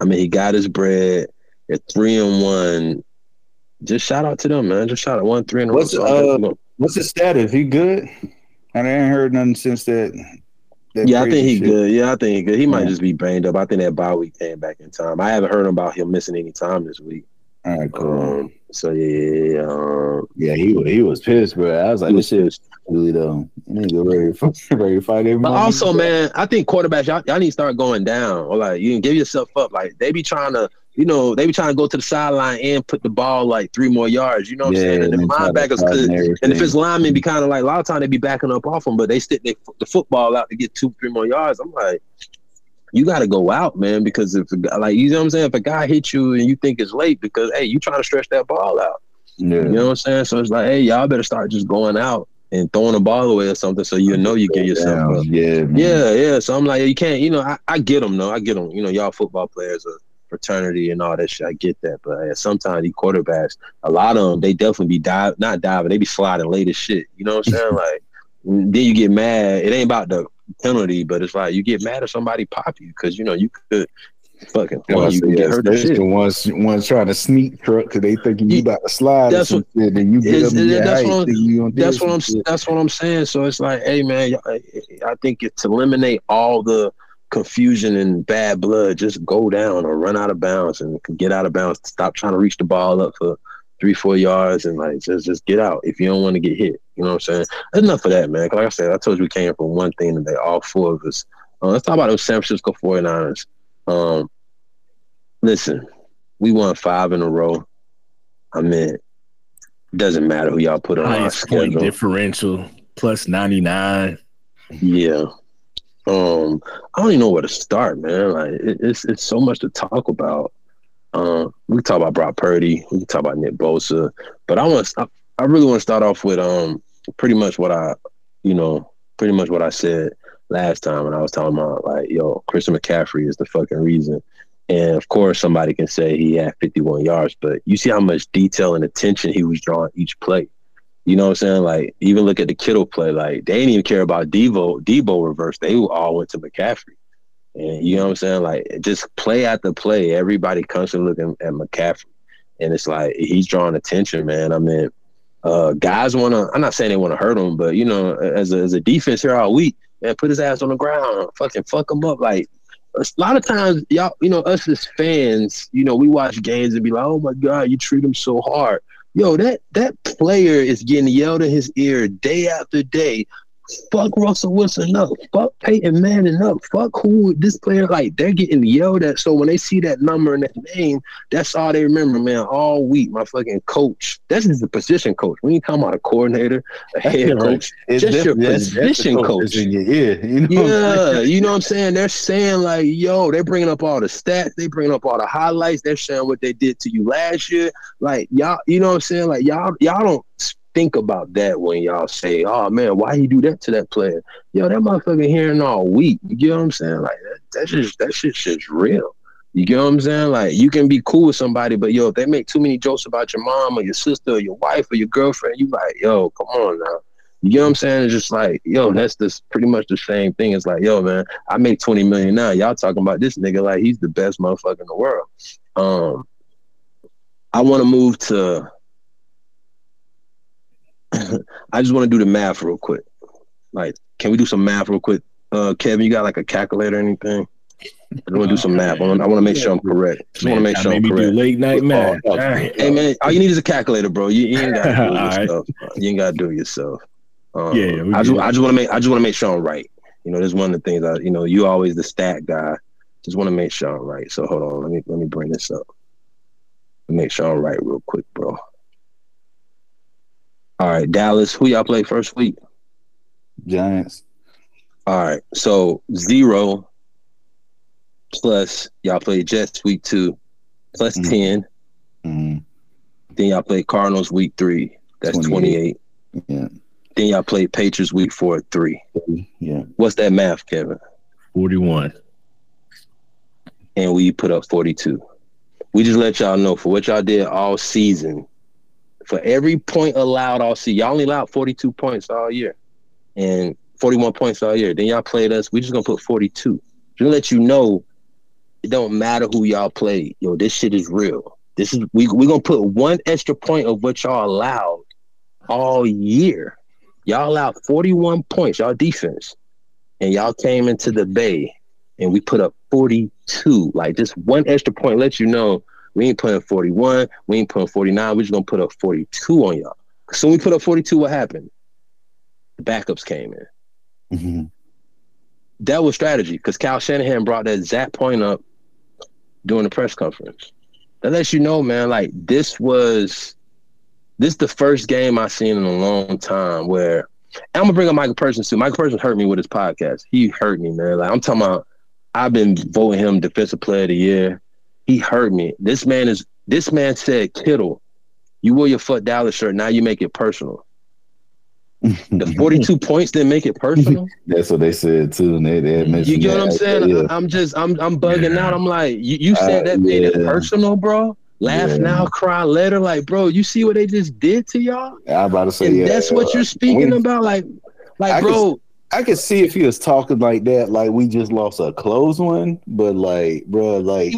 I mean, he got his bread at three and one. Just shout out to them, man. Just shout out one three and a row. What's, uh, What's his status? He good? I ain't heard nothing since that. that yeah, I think he shit. good. Yeah, I think he good. He might just be banged up. I think that bye week came back in time. I haven't heard about him missing any time this week. All right, cool. Um, so yeah, yeah, yeah. Um, yeah, he was he was pissed, bro. I was like, this was shit really though. Nigga ready to fight, ready to fight every But also, man, I think quarterbacks y'all, y'all need to start going down or like you can give yourself up. Like they be trying to you know, they be trying to go to the sideline and put the ball like three more yards. You know what I'm saying? And the linebackers could, and if it's linemen, be kind of like a lot of time they be backing up off them, but they stick they, the football out to get two, three more yards. I'm like, you got to go out, man, because if like you know what I'm saying, if a guy hits you and you think it's late because hey, you trying to stretch that ball out. Yeah. You know what I'm saying? So it's like, hey, y'all better start just going out and throwing the ball away or something, so you know you get yourself. Yeah, man. yeah, yeah. So I'm like, you can't, you know, I, I get them though. I get them. You know, y'all football players are fraternity and all that shit. I get that, but uh, sometimes these quarterbacks, a lot of them, they definitely be dive, not diving, they be sliding late as shit. You know what I'm saying? like, then you get mad. It ain't about the penalty, but it's like you get mad if somebody pop you because you know you could fucking well, you get hurt. The ones ones trying to sneak truck because they thinking you about to slide that's what, shit, and you get up that's, what I'm, that's what I'm shit. that's what I'm saying. So it's like, hey man, I think it's to eliminate all the confusion and bad blood, just go down or run out of bounds and get out of bounds. Stop trying to reach the ball up for three, four yards and like just just get out if you don't want to get hit. You know what I'm saying? Enough of that, man. Like I said, I told you we came from one thing today, all four of us. Uh, let's talk about those San Francisco 49ers. Um, listen, we won five in a row. I mean, it doesn't matter who y'all put on Highest our schedule. point differential plus 99. Yeah. Um, I don't even know where to start, man. Like it, it's it's so much to talk about. Um, we talk about Brock Purdy, we talk about Nick Bosa, but I want I, I really want to start off with um pretty much what I, you know, pretty much what I said last time when I was talking about like, yo, Christian McCaffrey is the fucking reason. And of course, somebody can say he had 51 yards, but you see how much detail and attention he was drawing each play. You know what I'm saying? Like, even look at the Kittle play. Like, they didn't even care about Deebo, Deebo reverse. They all went to McCaffrey. And you know what I'm saying? Like, just play after play, everybody constantly looking at McCaffrey. And it's like, he's drawing attention, man. I mean, uh, guys want to, I'm not saying they want to hurt him, but, you know, as a, as a defense here all week, man, put his ass on the ground, fucking fuck him up. Like, a lot of times, y'all, you know, us as fans, you know, we watch games and be like, oh my God, you treat him so hard yo, that that player is getting yelled in his ear day after day fuck Russell Wilson up, fuck Peyton Manning up, fuck who this player like. They're getting yelled at. So when they see that number and that name, that's all they remember, man. All week, my fucking coach. That's just the position coach. We ain't talking about a coordinator, a head coach. It's just your position coach. In your ear, you know yeah, you know what I'm saying. They're saying like, yo, they're bringing up all the stats. They bringing up all the highlights. They're showing what they did to you last year. Like y'all, you know what I'm saying. Like y'all, y'all don't think about that when y'all say, "Oh man, why he do that to that player?" Yo, that motherfucker hearing all week. You get what I'm saying? Like that, that's just that shit's just real. You get what I'm saying? Like you can be cool with somebody, but yo, if they make too many jokes about your mom or your sister or your wife or your girlfriend, you like, yo, come on now. You get what I'm saying? It's just like, yo, that's just pretty much the same thing. It's like, yo, man, I make 20 million now. Y'all talking about this nigga like he's the best motherfucker in the world. Um, I want to move to I just want to do the math real quick. Like, can we do some math real quick? Uh, Kevin, you got like a calculator or anything? I want to do some math. I want, to make sure I'm correct. Just want to make sure I'm correct. Do late night math. Oh, hey man, all you need is a calculator, bro. You, you ain't got to do it yourself. Right. You ain't got to do it yourself. Um, yeah, I just, I just want to make I just want to make sure I'm right. You know, there's one of the things I, you know, you always the stat guy. Just want to make sure I'm right. So hold on, let me let me bring this up. Make sure I'm right real quick, bro. All right, Dallas. Who y'all play first week? Giants. All right, so zero plus y'all play Jets week two, plus mm-hmm. 10 mm-hmm. Then y'all play Cardinals week three. That's 28. 28. Yeah. Then y'all play Patriots week four, three. Yeah. What's that math, Kevin? 41. And we put up 42. We just let y'all know for what y'all did all season, for every point allowed all season. Y'all only allowed 42 points all year and 41 points all year. Then y'all played us. We just gonna put 42. Just to let you know, it don't matter who y'all play. Yo, this shit is real. This is we we gonna put one extra point of what y'all allowed all year. Y'all allowed 41 points, y'all defense, and y'all came into the bay and we put up 42. Like just one extra point let you know we ain't putting 41. We ain't putting 49. We're just gonna put up 42 on y'all. So when we put up 42. What happened? The backups came in. Mm-hmm. That was strategy because Kyle Shanahan brought that exact point up during the press conference. that lets you know, man, like this was this the first game I've seen in a long time where I'm gonna bring up Micah Parsons too. Micah Parsons hurt me with his podcast. He hurt me, man. Like I'm talking about I've been voting him defensive player of the year. He hurt me. This man is this man said, Kittle, you wore your foot Dallas shirt, now you make it personal. The 42 points didn't make it personal. That's what they said too. And they, they You get what I'm saying? Yeah. I'm just I'm I'm bugging out. I'm like, you, you said Uh, that made it personal, bro. Laugh Yeah. now, cry later. Like, bro, you see what they just did to y'all? I'm about to say, And yeah, that's what you're speaking we- about. Like, like, I can bro, I could see if he was talking like that, like we just lost a close one, but like, bro, like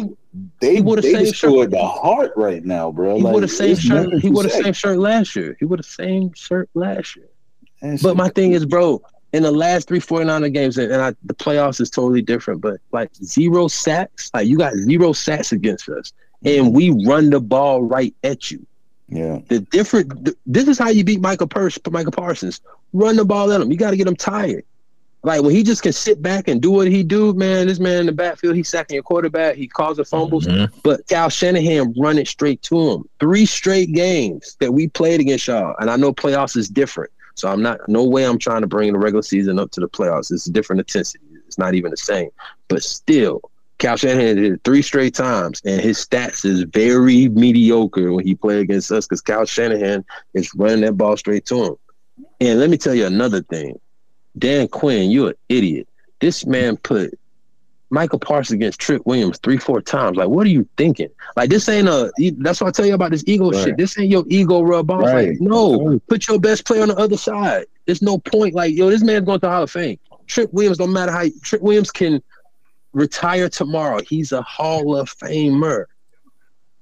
they would have the they same destroyed shirt. the heart right now, bro. he like, wore the same shirt. He wore the same shirt last year. He wore the same shirt last year. That But my thing is, bro, in the last three 49er games, and I, the playoffs is totally different, but like zero sacks, like you got zero sacks against us, and we run the ball right at you. Yeah, The different, th- this is how you beat Michael Pers- Micah Parsons. Run the ball at him. You got to get him tired. Like when he just can sit back and do what he do, man. This man in the backfield, he's sacking your quarterback. He causing fumbles. Mhm. But Kyle Shanahan run it straight to him. Three straight games that we played against y'all. And I know playoffs is different. So I'm not no way I'm trying to bring the regular season up to the playoffs. It's a different intensity. It's not even the same. But still, Kyle Shanahan did it three straight times, and his stats is very mediocre when he play against us because Kyle Shanahan is running that ball straight to him. And let me tell you another thing. Dan Quinn, you're an idiot. This man put Micah Parsons against Trick Williams three, four times. Like, what are you thinking? Like, this ain't a. That's what I tell you about this ego Right. shit. This ain't your ego rub off. Right. Like, no, put your best player on the other side. There's no point. Like, yo, this man's going to the Hall of Fame. Trick Williams, don't matter how Trick Williams can retire tomorrow. He's a Hall of Famer.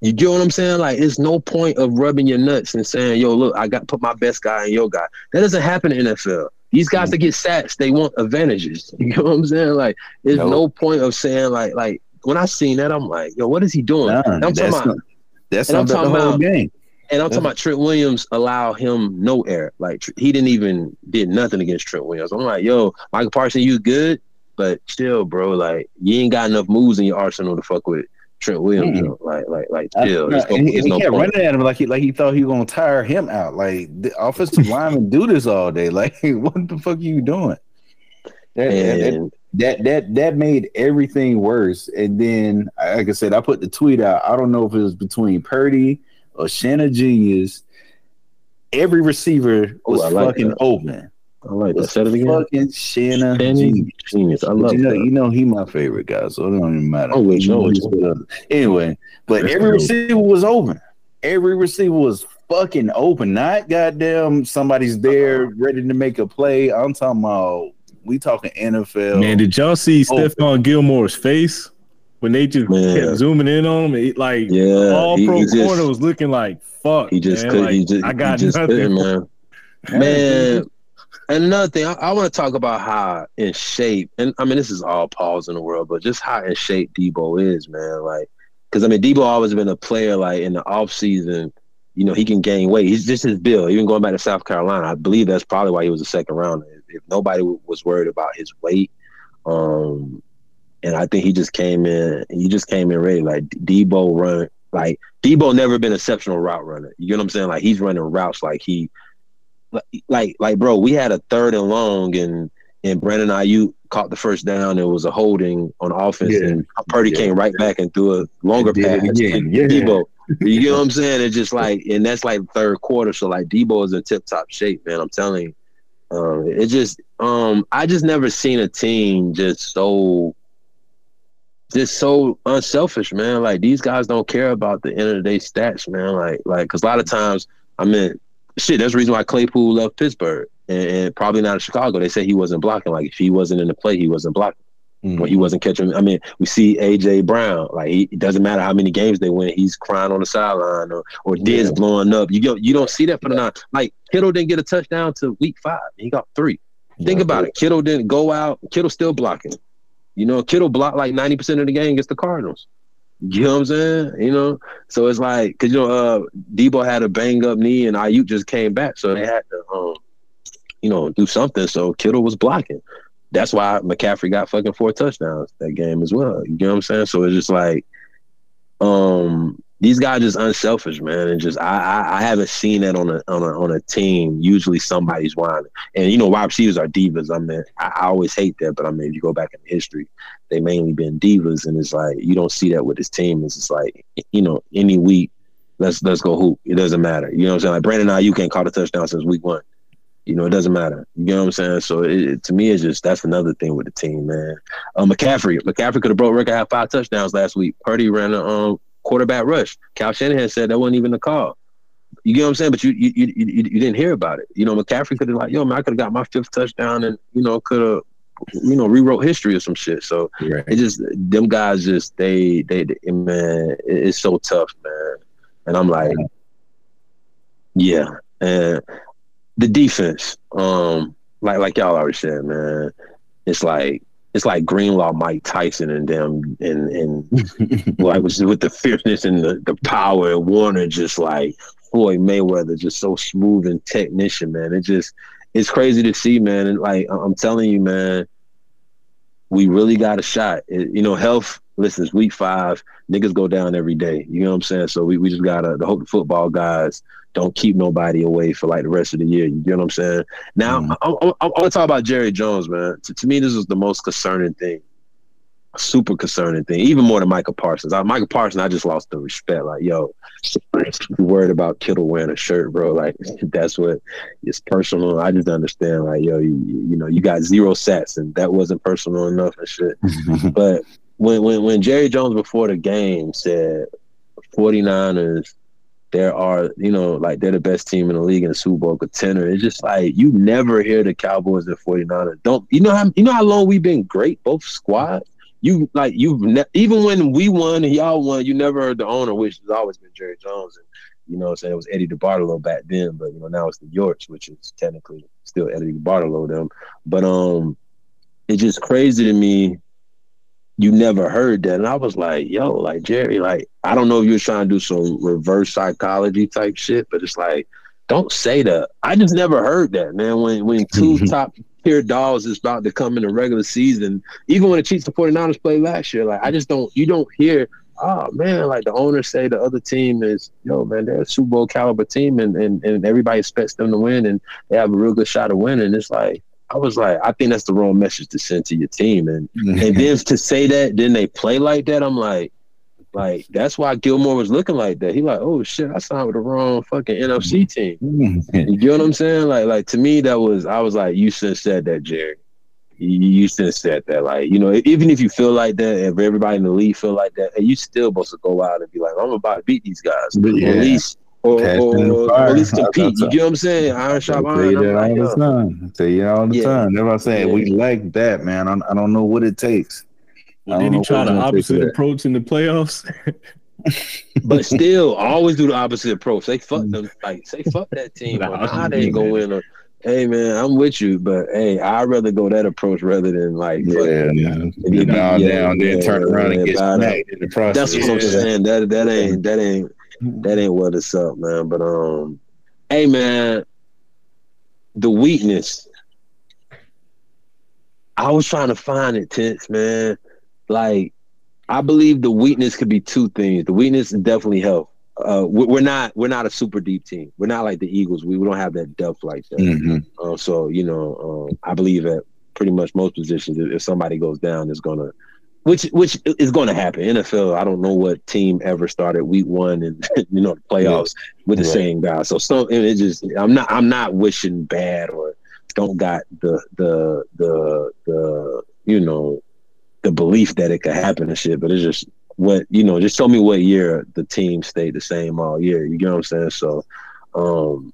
You get what I'm saying? Like, it's no point of rubbing your nuts and saying, "Yo, look, I got put my best guy in your guy." That doesn't happen in NFL. These guys that get sacks, they want advantages. You know what I'm saying? Like, there's Nope. no point of saying like, like when I seen that, I'm like, "Yo, what is he doing?" Nah, I'm talking that's about, not, that's and I'm not the talking whole about- game. and I'm talking about Trent Williams allow him no error. Like he didn't even did nothing against Trent Williams. I'm like, yo, Micah Parsons, you good, but still, bro, like you ain't got enough moves in your arsenal to fuck with Trent Williams. Mm. yo. Like, like, like, I- no, no, and he, and no kept point. running at him like he like he thought he was gonna tire him out. Like the offensive linemen do this all day. Like, what the fuck are you doing? That, that, that- that that that made everything worse. And then, like I said, I put the tweet out. I don't know if it was between Purdy or Shanna Genius. Every receiver was like fucking that. open. I like that. Was Said it again. Fucking Shanna Shannon Genius. Genius. I love you know, that. you know, he my favorite guy, so it don't even matter. Oh, wait, no, anyway, but every receiver was open. Every receiver was fucking open. Not goddamn somebody's there uh-huh. ready to make a play. I'm talking about we talking NFL. Man, did y'all see Oh. Stephon Gilmore's face when they just Man. kept zooming in on him? It, like Yeah, all he- pro he just- corner was looking like fuck. He just man. couldn't. Like, he just, I got he just nothing. couldn't, man. Man, and another thing, I, I want to talk about how in shape, and I mean, this is all pause in the world, but just how in shape Debo is, man. Like, because I mean, Debo always been a player. Like in the off season, you know, he can gain weight. He's just his build. Even going back to South Carolina, I believe that's probably why he was a second rounder. If, if nobody was worried about his weight, um, and I think he just came in. He just came in ready. Like Debo run, like Debo never been exceptional route runner. You know what I'm saying? Like he's running routes like he, like like, bro. We had a third and long, and and Brandon Aiyuk caught the first down. It was a holding on offense, Yeah. and Purdy Yeah. came right back and threw a longer pass. to Yeah. Debo. You get what I'm saying? It's just like, and that's like third quarter. So like Debo is in tip top shape, man. I'm telling you. Um, it just, um, I just never seen a team just so, just so unselfish, man. Like these guys don't care about the end of the day stats, man. Like, like, cause a lot of times, I mean, shit. That's the reason why Claypool left Pittsburgh and, and probably not in Chicago. They say he wasn't blocking. Like if he wasn't in the play, he wasn't blocking mm-hmm. when he wasn't catching. I mean, we see AJ Brown. Like he, it doesn't matter how many games they win, he's crying on the sideline or or Diz Yeah. blowing up. You don't you don't see that for the nine. Like Kittle didn't get a touchdown to week five. He got three. Think about it. Kittle didn't go out. Kittle still blocking. You know, Kittle blocked like ninety percent of the game against the Cardinals. You know what I'm saying? You know, so it's like because you know, uh, Debo had a bang up knee and Aiyuk just came back, so they had to, um, you know, do something. So Kittle was blocking. That's why McCaffrey got fucking four touchdowns that game as well. You know what I'm saying? So it's just like, um, these guys just unselfish, man, and just I, I I haven't seen that on a on a on a team. Usually somebody's whining, and you know wide receivers are divas. I mean, I, I always hate that, but I mean, if you go back in history, they mainly been divas, and it's like you don't see that with this team. It's just like you know any week, let's let's go hoop. It doesn't matter. You know what I'm saying? Like Brandon now, you can't call a touchdown since week one. You know, it doesn't matter. You know what I'm saying? So it, to me, it's just that's another thing with the team, man. Uh, McCaffrey, McCaffrey could have broke record, had five touchdowns last week. Purdy ran a um, quarterback rush. Kyle Shanahan said that wasn't even the call. You get what I'm saying? But you you you, you, you didn't hear about it. You know, McCaffrey could have like, yo, man, I could have got my fifth touchdown and you know could have you know rewrote history or some shit. So Right. it just them guys just they they, they man, it- it's so tough, man. And I'm like, yeah, and the defense, um, like like y'all already said, man, it's like it's like Greenlaw, Mike Tyson, and them, and and like was with the fierceness and the, the power, and Warner just like Floyd Mayweather, just so smooth and technician, man. It just it's crazy to see, man. And like I'm telling you, man, we really got a shot. It- you know, health. Listen, it's week five. Niggas go down every day. You know what I'm saying? So we, we just gotta the hope the football guys don't keep nobody away for like the rest of the year. You get what I'm saying? Now Mhm. I, I, I, want to talk about Jerry Jones, man. To, to me, this is the most concerning thing. Super concerning thing, even more than Micah Parsons. I, Micah Parsons, I just lost the respect. Like, yo, you worried about Kittle wearing a shirt, bro? Like, that's what it's personal. I just understand, like, yo, you, you know, you got zero sets, and that wasn't personal enough and shit. But when when when Jerry Jones before the game said 49ers there are, you know, like they're the best team in the league in the Super Bowl contender. It's just like you never hear the Cowboys and 49ers. Don't you know how you know how long we've been great, both squads? You like you've ne- even when we won and y'all won, you never heard the owner, which has always been Jerry Jones. And you know I'm saying? It was Eddie DeBartolo back then, but you know, now it's the Yorks, which is technically still Eddie DeBartolo them. But um it's just crazy to me you never heard that. And I was like, yo, like Jerry, like, I don't know if you were trying to do some reverse psychology type shit, but it's like, don't say that. I just never heard that, man. When when two top tier dogs is about to come in the regular season, even when the Chiefs and 49ers played last year, like I just don't you don't hear, oh man, like the owners say the other team is, yo, man, they're a Super Bowl caliber team and, and, and everybody expects them to win and they have a real good shot of winning. It's like I was like, I think that's the wrong message to send to your team. And and then to say that, then they play like that. I'm like, like that's why Gilmore was looking like that. He like, oh shit, I signed with the wrong fucking NFC mm-hmm. team. You get what I'm saying? Like, like to me, that was I was like, you should have said that, Jerry. You, you should have said that. Like, you know, even if you feel like that, if everybody in the league feel like that, you still supposed to go out and be like, I'm about to beat these guys, yeah. at least, or, Cast or, or at least I- I- compete. You get what I'm saying? Iron I shot tell you I'm that all the time. I tell you that all the Yeah. time. That's what I'm saying. Yeah. We like that, man. I, I don't know what it takes. Well, did he try the it's gonna take for opposite approach in the playoffs? But still, always do the opposite approach. Say fuck them, like say fuck that team. Nah, Nah, nah, they ain't gonna win. Or, hey man, I'm with you, but hey, I'd rather go that approach rather than like fuck Yeah, them. man. If you- Get down, yeah, down, then turn around yeah, and get bad smacked in the process. That's what I'm saying. That that ain't that ain't that ain't what it's up, man. But um, hey man, the weakness. I was trying to find it, tense man. Like, I believe the weakness could be two things. The weakness is definitely health. Uh, we- we're not we're not a super deep team. We're not like the Eagles. We, we don't have that depth like that. Mhm. Uh, so you know, um, I believe that pretty much most positions, if if somebody goes down, it's gonna, which which is going to happen. NFL, I don't know what team ever started week one and you know the playoffs with the same guy. So so it just I'm not I'm not wishing bad or don't got the the the the you know the belief that it could happen and shit. But it's just what you know. Just show me what year the team stayed the same all year. You get what I'm saying? So. um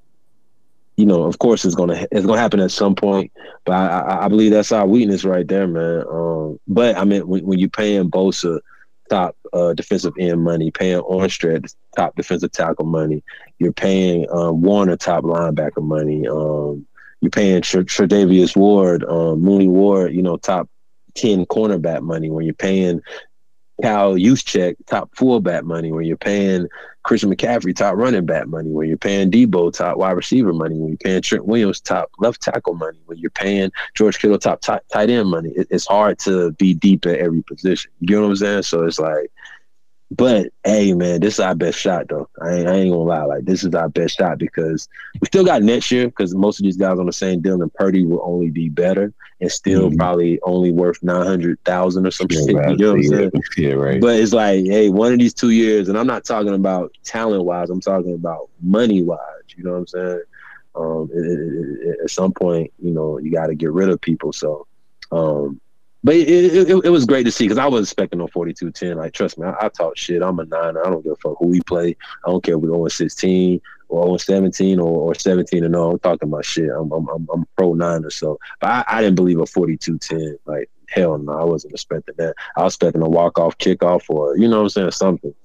you know, of course, it's gonna it's gonna happen at some point, but I, I, I believe that's our weakness right there, man. Um, but I mean, when, when you're paying Bosa top uh, defensive end money, paying Armstead top defensive tackle money, you're paying um, Warner top linebacker money, um, you're paying Tr- Tre'Davious Ward, um, Mooney Ward, you know, top ten cornerback money. When you're paying Kyle Juszczyk top fullback money, when you're paying Christian McCaffrey top running back money, when you're paying Debo top wide receiver money, when you're paying Trent Williams top left tackle money, when you're paying George Kittle top tight, tight end money, it, it's hard to be deep at every position. You know what I'm saying? So it's like But hey, man, this is our best shot though. I ain't, I ain't gonna lie. Like this is our best shot because we still got next year because most of these guys on the same deal and Purdy will only be better and still Mhm. probably only worth nine hundred thousand or something. Yeah, shit. You know what I'm saying? yeah, right. But it's like, hey, one of these two years, and I'm not talking about talent wise. I'm talking about money wise. You know what I'm saying? Um, it, it, it, at some point, you know, you got to get rid of people. So, um, but it, it, it, was great to see because I was expecting on 42-10. Like, trust me, I, I talk shit. I'm a niner. I don't give a fuck who we play. I don't care if we're 0 16 or 0 17 or, or 17 and 0. I'm talking about shit. I'm I'm I'm, I'm pro niner. So, but I, I didn't believe a 42-10. Like, hell no, I wasn't expecting that. I was expecting a walk off, kickoff, or you know what I'm saying, something.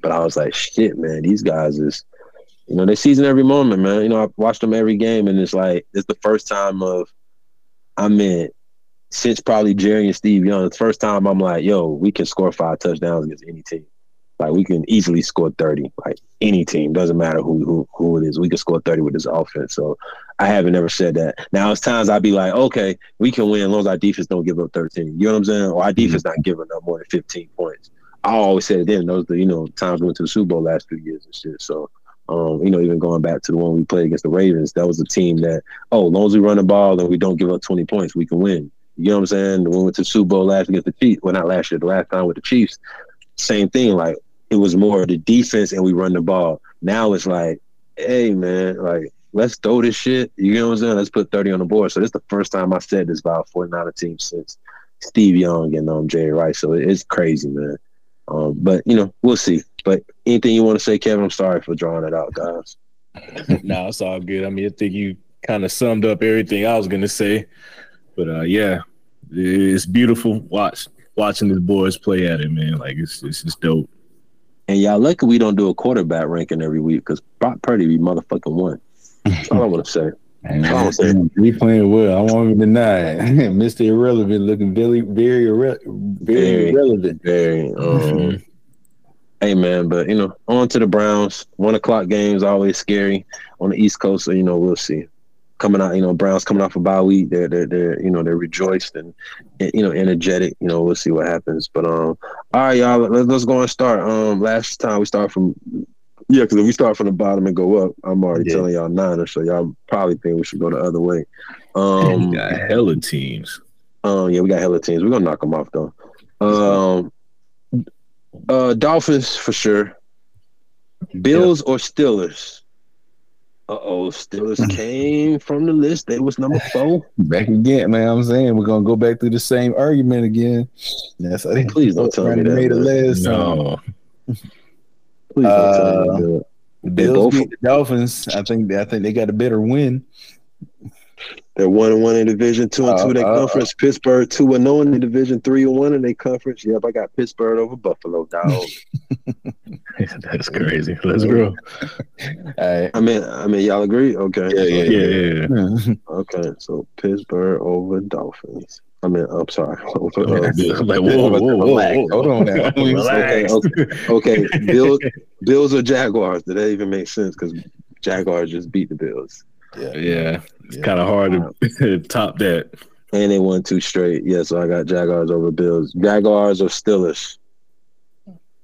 But I was like, shit, man, these guys is, you know, they season every moment, man. You know, I watched them every game, and it's like it's the first time of, I mean, since probably Jerry and Steve Young, the first time I'm like, yo, we can score five touchdowns against any team. Like we can easily score 30. Like any team, doesn't matter who who, who it is, we can score 30 with this offense. So I haven't ever said that. Now it's times I'd be like, okay, we can win as long as our defense don't give up 13. You know what I'm saying? Or our defense not giving up more than 15 points. I always said it then. Those the you know times we went to the Super Bowl last few years and shit. So um, you know, even going back to the one we played against the Ravens, that was a team that, oh, as long as we run the ball and we don't give up 20 points, we can win. You know what I'm saying? When we went to Super Bowl last against the Chiefs, well, not last year, the last time with the Chiefs, same thing. Like it was more the defense and we run the ball. Now it's like, hey man, like let's throw this shit. You know what I'm saying? Let's put 30 on the board. So this is the first time I said this about a 49er team since Steve Young and um Jerry Rice. So it's crazy, man. Um, but you know, we'll see. But anything you want to say, Kevin? I'm sorry for drawing it out, guys. no, it's all good. I mean, I think you kind of summed up everything I was gonna say. But uh, yeah, it's beautiful watch watching these boys play at it, man. Like it's it's just dope. And y'all lucky we don't do a quarterback ranking every week because Brock Purdy be motherfucking one. That's all I want to say. And I don't say- he playing well. I won't even deny it. Mr. Irrelevant looking very, very, irre- very Very. irrelevant. Very. Um, Mhm. Hey man, but you know, on to the Browns. One o'clock games always scary on the East Coast, so you know we'll see. Coming out, you know, Browns coming off a bye week. They're they're, they're you know they're rejoiced and and, you know energetic. You know, we'll see what happens. But um, all right, y'all, let's let's go and start. Um, last time we start from yeah, because if we start from the bottom and go up, I'm already Yeah. telling y'all nine, so y'all probably think we should go the other way. Um, We got hella teams. um, yeah, we got hella teams. We're gonna knock them off though. Um, uh, Dolphins for sure. Bills or Steelers? Uh oh, Steelers came from the list. They was number four. Back again, man. I'm saying we're gonna go back through the same argument again. That's how they Please don't tell me Randy that, made a list. last. No, Please don't tell me Uh, that. The They Bills both- beat the Dolphins. I think I think they got a better win. They're one and one in division, two and two in their Uh, uh, conference. Pittsburgh two and zero in the division, three and one in their conference. Yep, I got Pittsburgh over Buffalo, dog. that's crazy. Let's go. All right. I mean, I mean, y'all agree? Okay. Yeah, yeah, Yeah, yeah. Okay, so Pittsburgh over Dolphins. I mean, I'm sorry. Over, uh, like, whoa, whoa, whoa, Relax. whoa, Hold on now. Relax. okay, Bills, Bills or Jaguars? Did that even make sense? Because Jaguars just beat the Bills, Yeah, it's kind of hard to top that. and they won two straight. Yeah, so I got Jaguars over Bills. Jaguars or Steelers?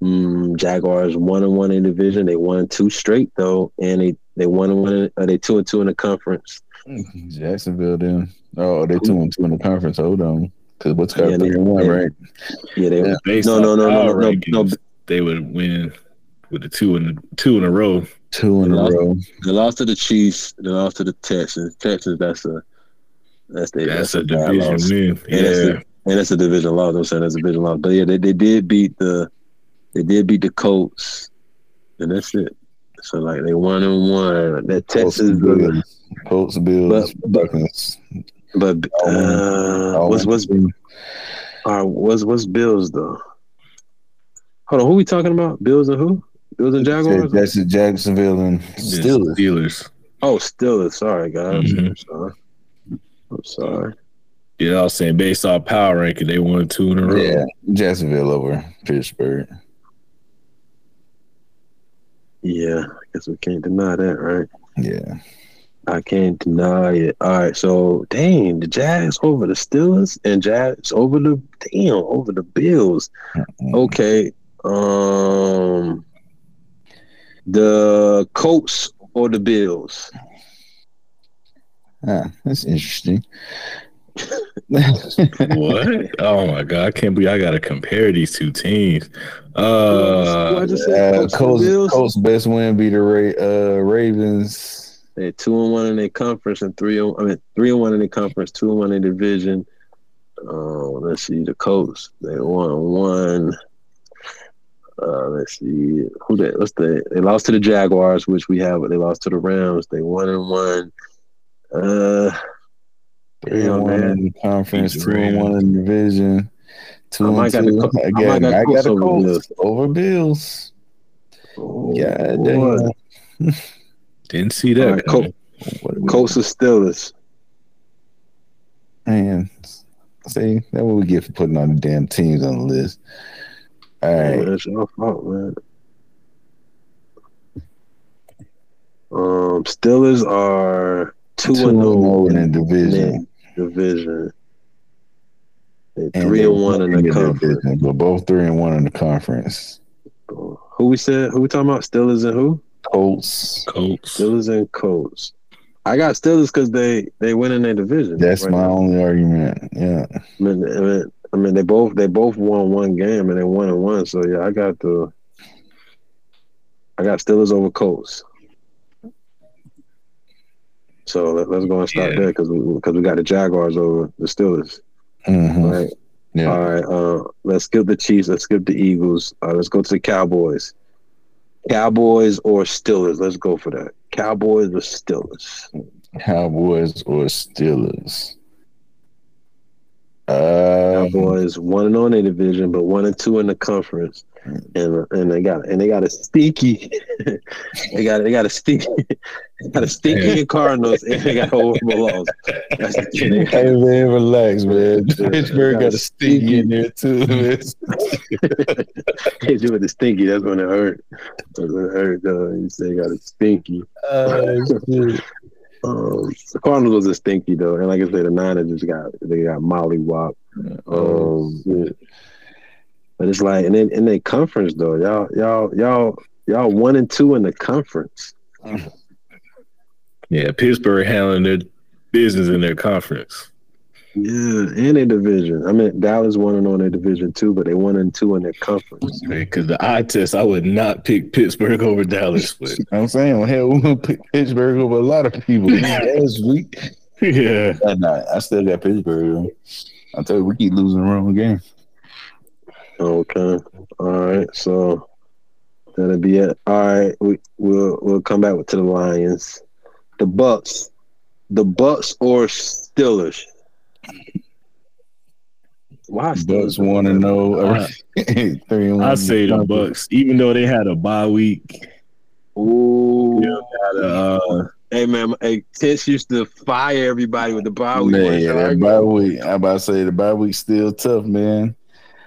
Mm, Jaguars one and one in division. They won two straight though, and they they won and one. Are they two and two in the conference? Jacksonville then. Oh, they two and two in the conference. Hold on. Cause what's got Yeah, three and one, right? Yeah, they. Yeah. Based No, no, no, no, no, no, no. They would win with the two in the two in a row. Two in a Lost- row. They lost to the Chiefs. They lost to the Texans. Texans. That's a. That's the, That's a bad division loss. win. And that's, Yeah, a, and that's a division loss. I'm saying that's a division loss. But yeah, they, they did beat the they did beat the Colts, and that's it. So like they one and one. That Colts, Texas, Bills, Colts, Bills, But- but- Buccaneers. but uh, what's what's one. uh, what's what's Bills though? Hold on, who we talking about? Bills and who? Bills and Jaguars? That's Jacksonville and It's Steelers. Steelers. Oh, Steelers. Sorry, guys. Mhm. I'm sorry. I'm sorry. Yeah, I was saying based off power ranking, they won two in a row. Yeah, Jacksonville over Pittsburgh. Yeah, I guess we can't deny that, right? Yeah, I can't deny it. All right, so dang, the Jags over the Steelers and Jags over the damn over the Bills. Mm-mm. Okay, Um, the Colts or the Bills. Ah, that's interesting. What? oh my god! I can't believe I gotta compare these two teams. Who Uh, I just said? Uh, Colts Colts, Colts best win be the Ra- uh, Ravens. They two and one in their conference and three. I mean, three and one in the conference, two and one in the division. Uh, let's see the Colts. They won one. Uh, let's see who they what's the they lost to the Jaguars, which we have, they lost to the Rams. They won and one. Uh, Three Yeah, and one man. in the conference, Beat the two and one in the division. Two I and might got two. the Co- I Again, might got I got Colts the over Colts Bills. over Bills. oh, God boy. damn. didn't see that. All right, coming. What are we- Colts or Steelers. Man, see, that's what we get for putting all the damn teams on the list. All Man, right. That's your fault, man. Um, Steelers are two, Two and and zero oh in in the division. the division. They And three they and one in the conference. division, but both three and one in the conference. Who we said? Who we talking about? Steelers and who? Colts. Colts. Steelers and Colts. I got Steelers because they they win in their division. That's right my now. only argument. Yeah. I mean, I mean, I mean, they both they both won one game and they won and one. So yeah, I got the I got Steelers over Colts. So let, us go and start Yeah. there because we because we got the Jaguars over the Steelers. Mhm. Right. Yeah. All right. Uh, let's skip the Chiefs. Let's skip the Eagles. Uh, let's go to the Cowboys. Cowboys or Steelers? Let's go for that. Cowboys or Steelers? Cowboys or Steelers? Uh, Cowboys one and on in the division, but one and two in the conference, and and they got and they got a stinky, they got they got a stinky, they got a stinky Cardinals, and they got horrible loss. That's the. Hey man, relax, man. Pittsburgh got got a a stinky in there too. man. Hit you with the stinky. That's when it hurt. That's when it hurt. Though. you say got a stinky. Uh. Um, the Cardinals was a stinky though, and like I said, the Niners just got they got Molly Wop. Um, but it's like, and then in their conference though, y'all, y'all, y'all, y'all one and two in the conference. Yeah, Pittsburgh handling their business in their conference. Yeah, and a division. I mean, Dallas won and on their division too, but they one and two in their conference. Because the eye test, I would not pick Pittsburgh over Dallas. But I'm saying, well, hell, we gonna pick Pittsburgh over a lot of people last week. yeah, Nah, nah, I still got Pittsburgh. I tell you, we keep losing the wrong game. Okay, all right, so that'll be it. All right, we we'll we'll come back to the Lions, the Bucks, the Bucks or Steelers. Why Bucks Steelers? want to know. I- three and one. I say the Bucks, even though they had a bye week. Ooh. Had a, uh, Hey man, hey, Tish used to fire everybody with the bye week. Man, yeah, I that bye week. I about to say the bye week still tough, man.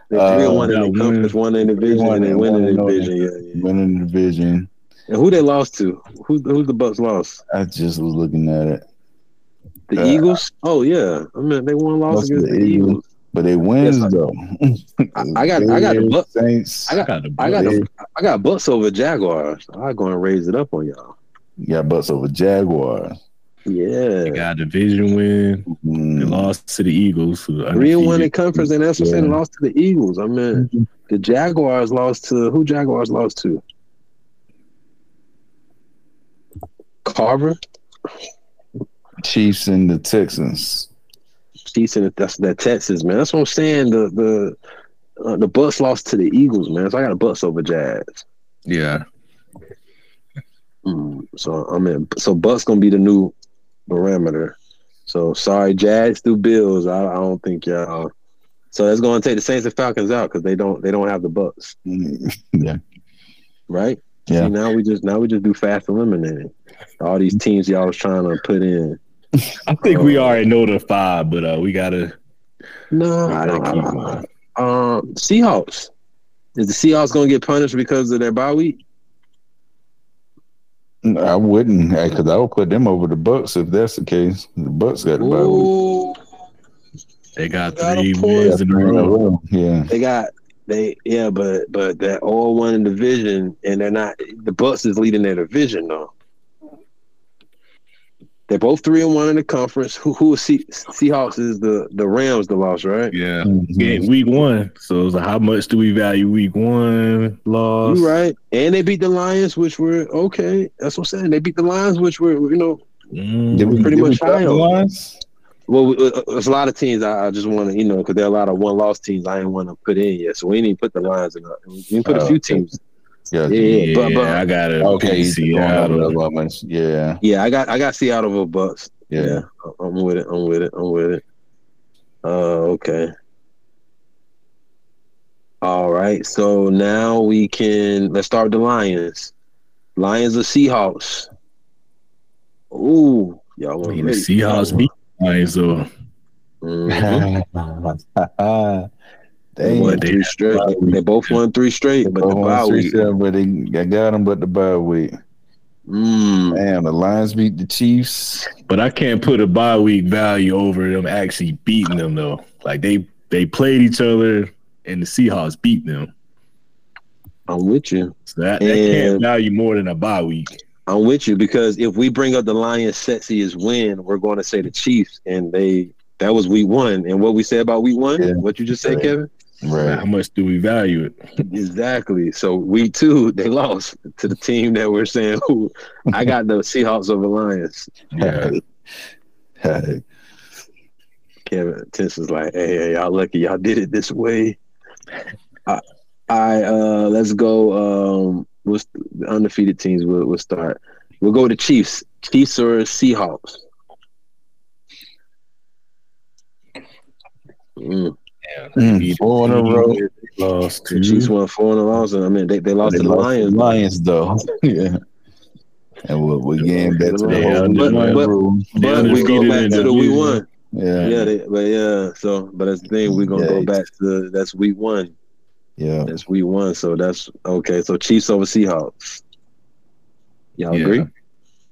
They three and Uh, one in the conference, one in the division, and they and win in the oh. division. Yeah, yeah. Winning the division. And who they lost to? Who who the Bucks lost? I just was looking at it, The Uh, Eagles? Oh yeah, I mean they won lost Lost to against the the Eagles. Eagles. but they wins Yes, I- though. I, I got I got the Bears, Bucks. Saints. I got got the I got the, I got Bucks over Jaguars. I go and raise it up on y'all. You got Bucks over Jaguars. Yeah, they got a division win. They Mm. lost to the Eagles. who are three and one in conference, and that's what I'm saying. Yeah. Lost to the Eagles. I mean the Jaguars lost to who? Jaguars lost to Carver. Chiefs and the Texans. decent. That's that Texas man. That's what I'm saying. The the uh, the Bucks lost to the Eagles, man. So I got a Bucks over Jazz. Yeah, Mm, so I mean, so Bucks gonna be the new barometer. So sorry, Jags through Bills. I, I don't think y'all. So that's gonna take the Saints and Falcons out because they don't they don't have the Bucks, Mm. Yeah. right? Yeah. See, now we just now we just do fast eliminating all these teams y'all was trying to put in. I think we Uh, already know the five, but uh, we gotta. No, we I gotta don't. I don't- Um, Seahawks. Is the Seahawks gonna get punished because of their bye week? I wouldn't, because I would put them over the Bucks if that's the case. The Bucks got the bye week. They got Got three wins in a row. Yeah, they got They yeah, but but they're all one in division, and they're not. The Bucks is leading their division though. They're both three and one in the conference. Who who is Se- Seahawks is the the Rams the loss right? Yeah. Mhm. Game week one. So it's like, how much do we value week one loss? You right, and they beat the Lions, which were okay. That's what I'm saying. They beat the Lions, which were you know Mm, Did we Pretty did much cut high the on. Lions? Well, uh, there's a lot of teams. I, I just want to, you know, because there are a lot of one-loss teams. I didn't want to put in yet, so we didn't even put the Lions in. We didn't put a Oh, few okay. teams. Yeah. Yeah, yeah, but but I got it. Okay. he's going over the Seattle. Bucks. Yeah. yeah, I got I got Seattle over Bucks. Yeah. Yeah, I'm with it. I'm with it. I'm with it. Uh, okay. All right. So now we can let's start with the Lions. Lions or Seahawks. Ooh, y'all I want mean, the Seahawks beat Lions, so Mm-hmm. They won three straight. They both won three straight, but the bye week. but they I got them, but the bye week. Mm, Damn, the Lions beat the Chiefs. but I can't put a bye week value over them actually beating them though. Like they they played each other and the Seahawks beat them. I'm with you. So that, that can't value more than a bye week. I'm with you because if we bring up the Lions' sexiest win, we're going to say the Chiefs, and they that was week one. And what we said about week one, Yeah. what you just said, Right. Kevin, Right. How much do we value it? exactly. So we too, they lost to the team that we're saying who. I got the Seahawks over Lions. Yeah. Hey. Kevin Tense is like, hey, hey, y'all lucky y'all did it this way. I, I uh let's go. Um, what's the undefeated teams? We'll, we'll start. We'll go to Chiefs. Chiefs or Seahawks. Mm. Mm, four in a row. Lost The to Chiefs won four in a row. So, I mean, they, they lost They to the lost Lions. Lions though. yeah. And we we getting back to the Yeah, whole but- but- But we go back to the the week one. Yeah. Yeah, they, but yeah. So, but that's the thing. We're gonna go back to that's week one. Yeah. That's week one. So that's okay. So Chiefs over Seahawks. Y'all Yeah. agree?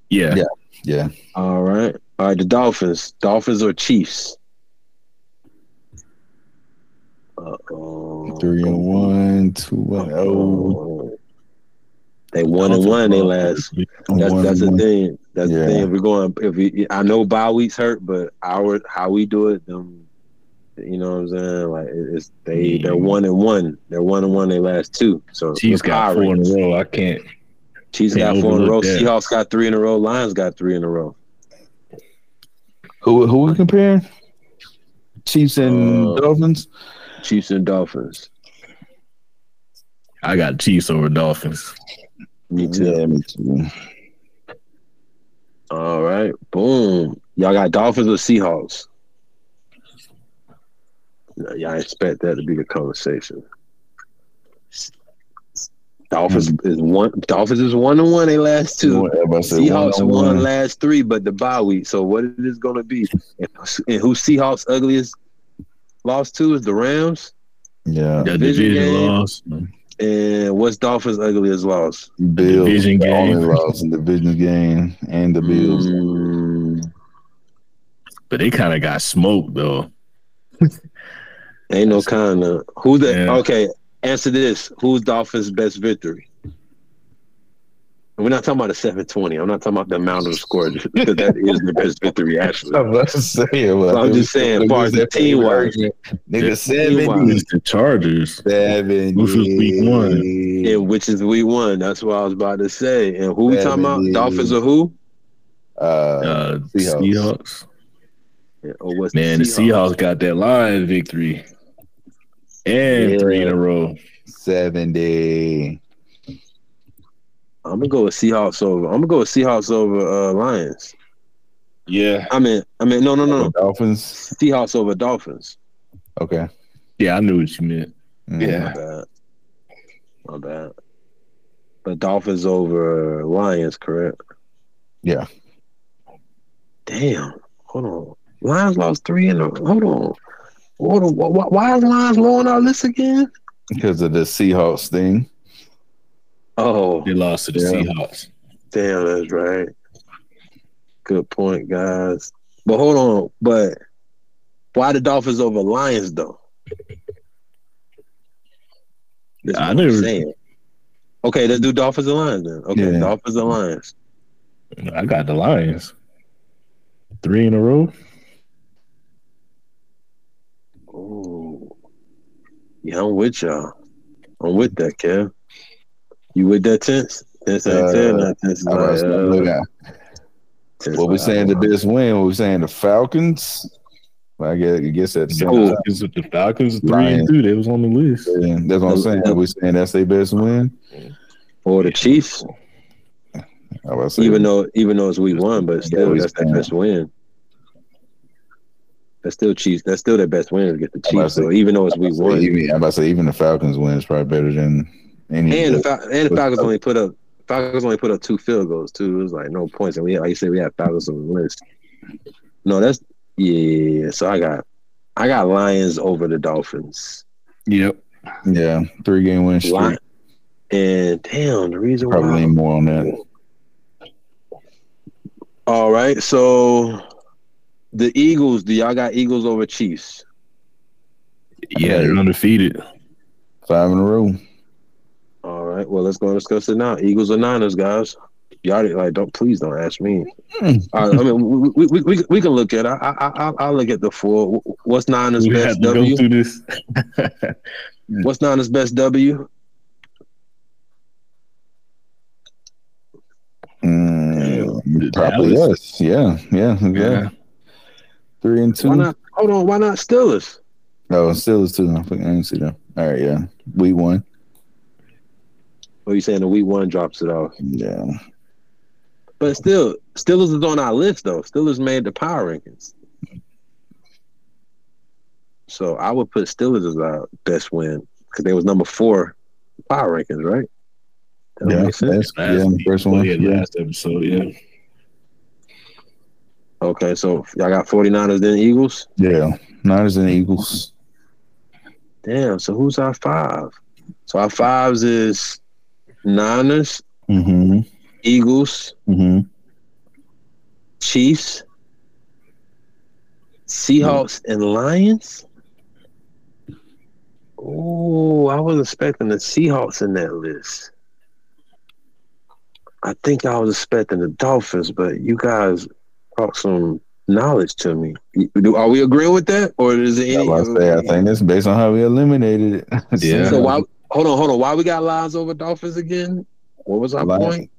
Yeah. Yeah. Yeah. All right. All right. The Dolphins. Dolphins or Chiefs? Uh-oh. Three and one, two and oh. They one and one. They last. That's that's the thing. That's Yeah. the thing. If we're going, if we, I know bye weeks hurt, but our how we do it, them, you know what I'm saying? Like it's they they're one and one. They're one and one. They last two. So Chiefs got four in a row. I can't. Chiefs Can't got four in a row. that. Seahawks got three in a row. Lions got three in a row. Who who we comparing? Chiefs and Uh, Dolphins. Chiefs and Dolphins. I got Chiefs over Dolphins. Me too. Yeah, me too. All right. Boom. Y'all got Dolphins or Seahawks? No, y'all expect that to be the conversation. Dolphins hmm. is one. Dolphins is one and one. They last two. Everybody said Seahawks one on won one. last three, but the bye week. So what is it is going to be? And, and who Seahawks ugliest lost to is the Rams. Yeah, The Division division game. loss. And what's Dolphins ugliest loss? Bills division the only game. loss in the division game and the Bills. Mm, But they kind of got smoked though. ain't no kind of who the Yeah. okay. Answer this: Who's Dolphins' best victory? And We're not talking about a seven twenty. I'm not talking about the amount of the score because that is the best victory actually. I'm about to say, well, I'm just saying, as far as the team wise. nigga, team-wise. It's the Chargers. seven, Which was week one. And which is week one. That's what I was about to say. And who we talking about? Dolphins or who? Uh, Uh, Seahawks. Seahawks. Yeah, Or what's Man, the Seahawks got that Lions victory. And Yeah. three in a row. seventy. I'm gonna go with Seahawks over. I'm gonna go with Seahawks over uh, Lions. Yeah. I mean, I mean, no, no, no, no. Dolphins. Seahawks over Dolphins. Okay. Yeah, I knew what you meant. Mm. Yeah. My bad. My bad. But Dolphins over Lions, correct? Yeah. Damn. Hold on. Lions lost three in a. Hold on. Hold on. Why, why is Lions low on our list again? Because of the Seahawks thing. Oh, They lost to the Yeah. Seahawks. damn, that's right. Good point, guys. But hold on. But why the Dolphins over Lions though? That's I what never- saying. Okay, let's do Dolphins and Lions then. Okay, Yeah. Dolphins and Lions. I got the Lions. Three in a row. Oh, yeah, I'm with y'all. I'm with that, Kev. You with that tense? Tense ain't Uh, ten. Not tense is I was like, look at- tense What we like, saying the best win? What we saying the Falcons? Well, I guess, I guess that's The Cool. Falcons, the Falcons three Lions. and two. They was on the list. Yeah, that's what I'm saying. Are we saying that's their best win? Or the Chiefs, I was say, even though even though it's week one, but still that's their best win. That's still Chiefs. That's still their best win to get the Chiefs. to So even though it's week one, even, I'm about to say even the Falcons win is probably better than any. and the Fal- and the Falcons only put up Falcons only put up two field goals too. It was like no points, and we like you said we had Falcons on the list. No, that's yeah. So I got I got Lions over the Dolphins. Yep. yeah, three game win streak. Lion- and damn, the reason Probably why. more on that. All right, so the Eagles. Do y'all got Eagles over Chiefs? Yeah, they're undefeated. Five in a row. All right, well let's go and discuss it now. Eagles or Niners, guys. Y'all like don't please don't ask me. Hmm. All right, I mean we, we, we, we can look at. I I I I'll look at the four. What's Niners We have best to go W? through this. What's Niners best W? Mm, probably Dallas. yes. Yeah, yeah, yeah. Yeah. Three and two. Why not? Hold on, why not Steelers? Oh, Steelers two. I I didn't see them. All right, yeah. we one. Or you saying the week one drops it off? Yeah. But still, Steelers is on our list though. Steelers made the power rankings. So I would put Steelers as our best win because they was number four power rankings, right? That Yeah, makes sense. that's, yeah, the first one. Yeah, Yeah. last episode. Yeah. Okay, so y'all got 49ers then Eagles. yeah. Niners and Eagles. Damn, so who's our five? So our fives is Niners, Mm-hmm. Eagles, Mm-hmm. Chiefs, Seahawks, and Lions. Oh, I was expecting the Seahawks in that list. I think I was expecting the Dolphins, but you guys brought some knowledge to me. Do, are we agreeing with that, or is it I, any? was about to say, I think that's based on how we eliminated it. Yeah. So why? Hold on, hold on. Why we got Lions over Dolphins again? What was our Lions. point?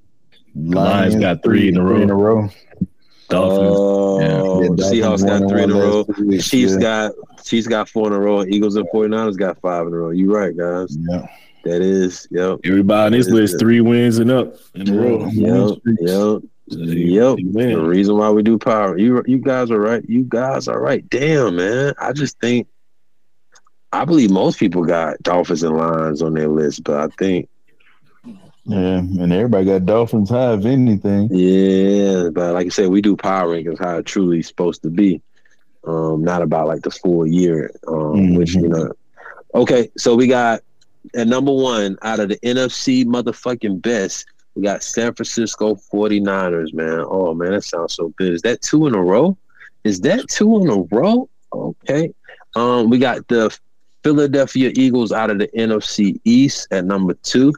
Lions got three in a row. Three in a row. Dolphins. Oh, Yeah, the Dolphins Seahawks got three in a row. last two weeks, Chiefs yeah. got Chiefs got four in a row. Eagles and 49ers got five in a row. You right, guys. Yeah. That is, yep, Everybody on this list three wins and up in a row. yep, yep, So yep. The reason why we do power, you you guys are right. You guys are right. Damn, man. I just think, I believe most people got Dolphins and Lions on their list, but I think, Yeah, and everybody got Dolphins high, if anything. yeah, but like I said, we do power rankings how it truly supposed to be. Um, not about like the full year, um, which you know. Okay, so we got at number one out of the NFC motherfucking best, we got San Francisco 49ers, man. Oh man, that sounds so good. Is that two in a row? Is that two in a row? Okay. Um, we got the Philadelphia Eagles out of the NFC East at number two.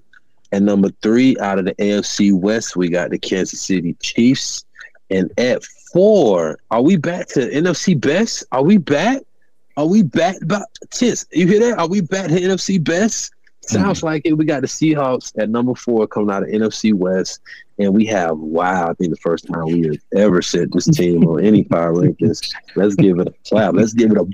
And number three, out of the AFC West, we got the Kansas City Chiefs. And at four, are we back to NFC best? Are we back? Are we back? Tis, you hear that? Are we back to NFC best? Sounds like it. We got the Seahawks at number four coming out of NFC West, and we have wow. I think the first time we have ever set this team on any power rankings. Let's give it a clap. Let's give it a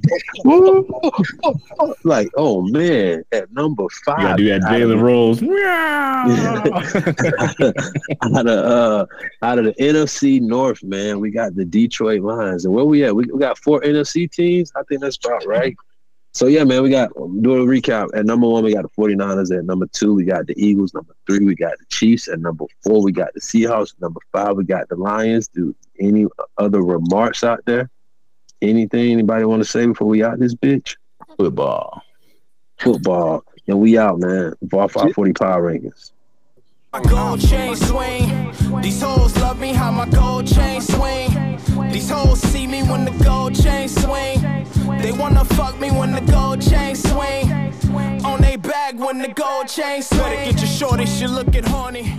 like. Oh man, at number You five, gotta do that out of Jalen Rose. out of uh out of the NFC North, man, we got the Detroit Lions. And where we at? We, we got four NFC teams. I think that's about right. So yeah, man, we got do a recap. At number one, we got the 49ers. At number two, we got the Eagles. Number three, we got the Chiefs. At number four, we got the Seahawks. Number five, we got the Lions. Do any other remarks out there? Anything anybody want to say before we out this bitch? Football. Football. And we out, man. VAR 540 Power Rankings. My gold chain swing. These hoes love me how my gold chain swing. These hoes see me when the gold chain swing. They wanna fuck me when the gold chain swing. On they bag when the gold chain swing. Better get your shorty, she looking horny.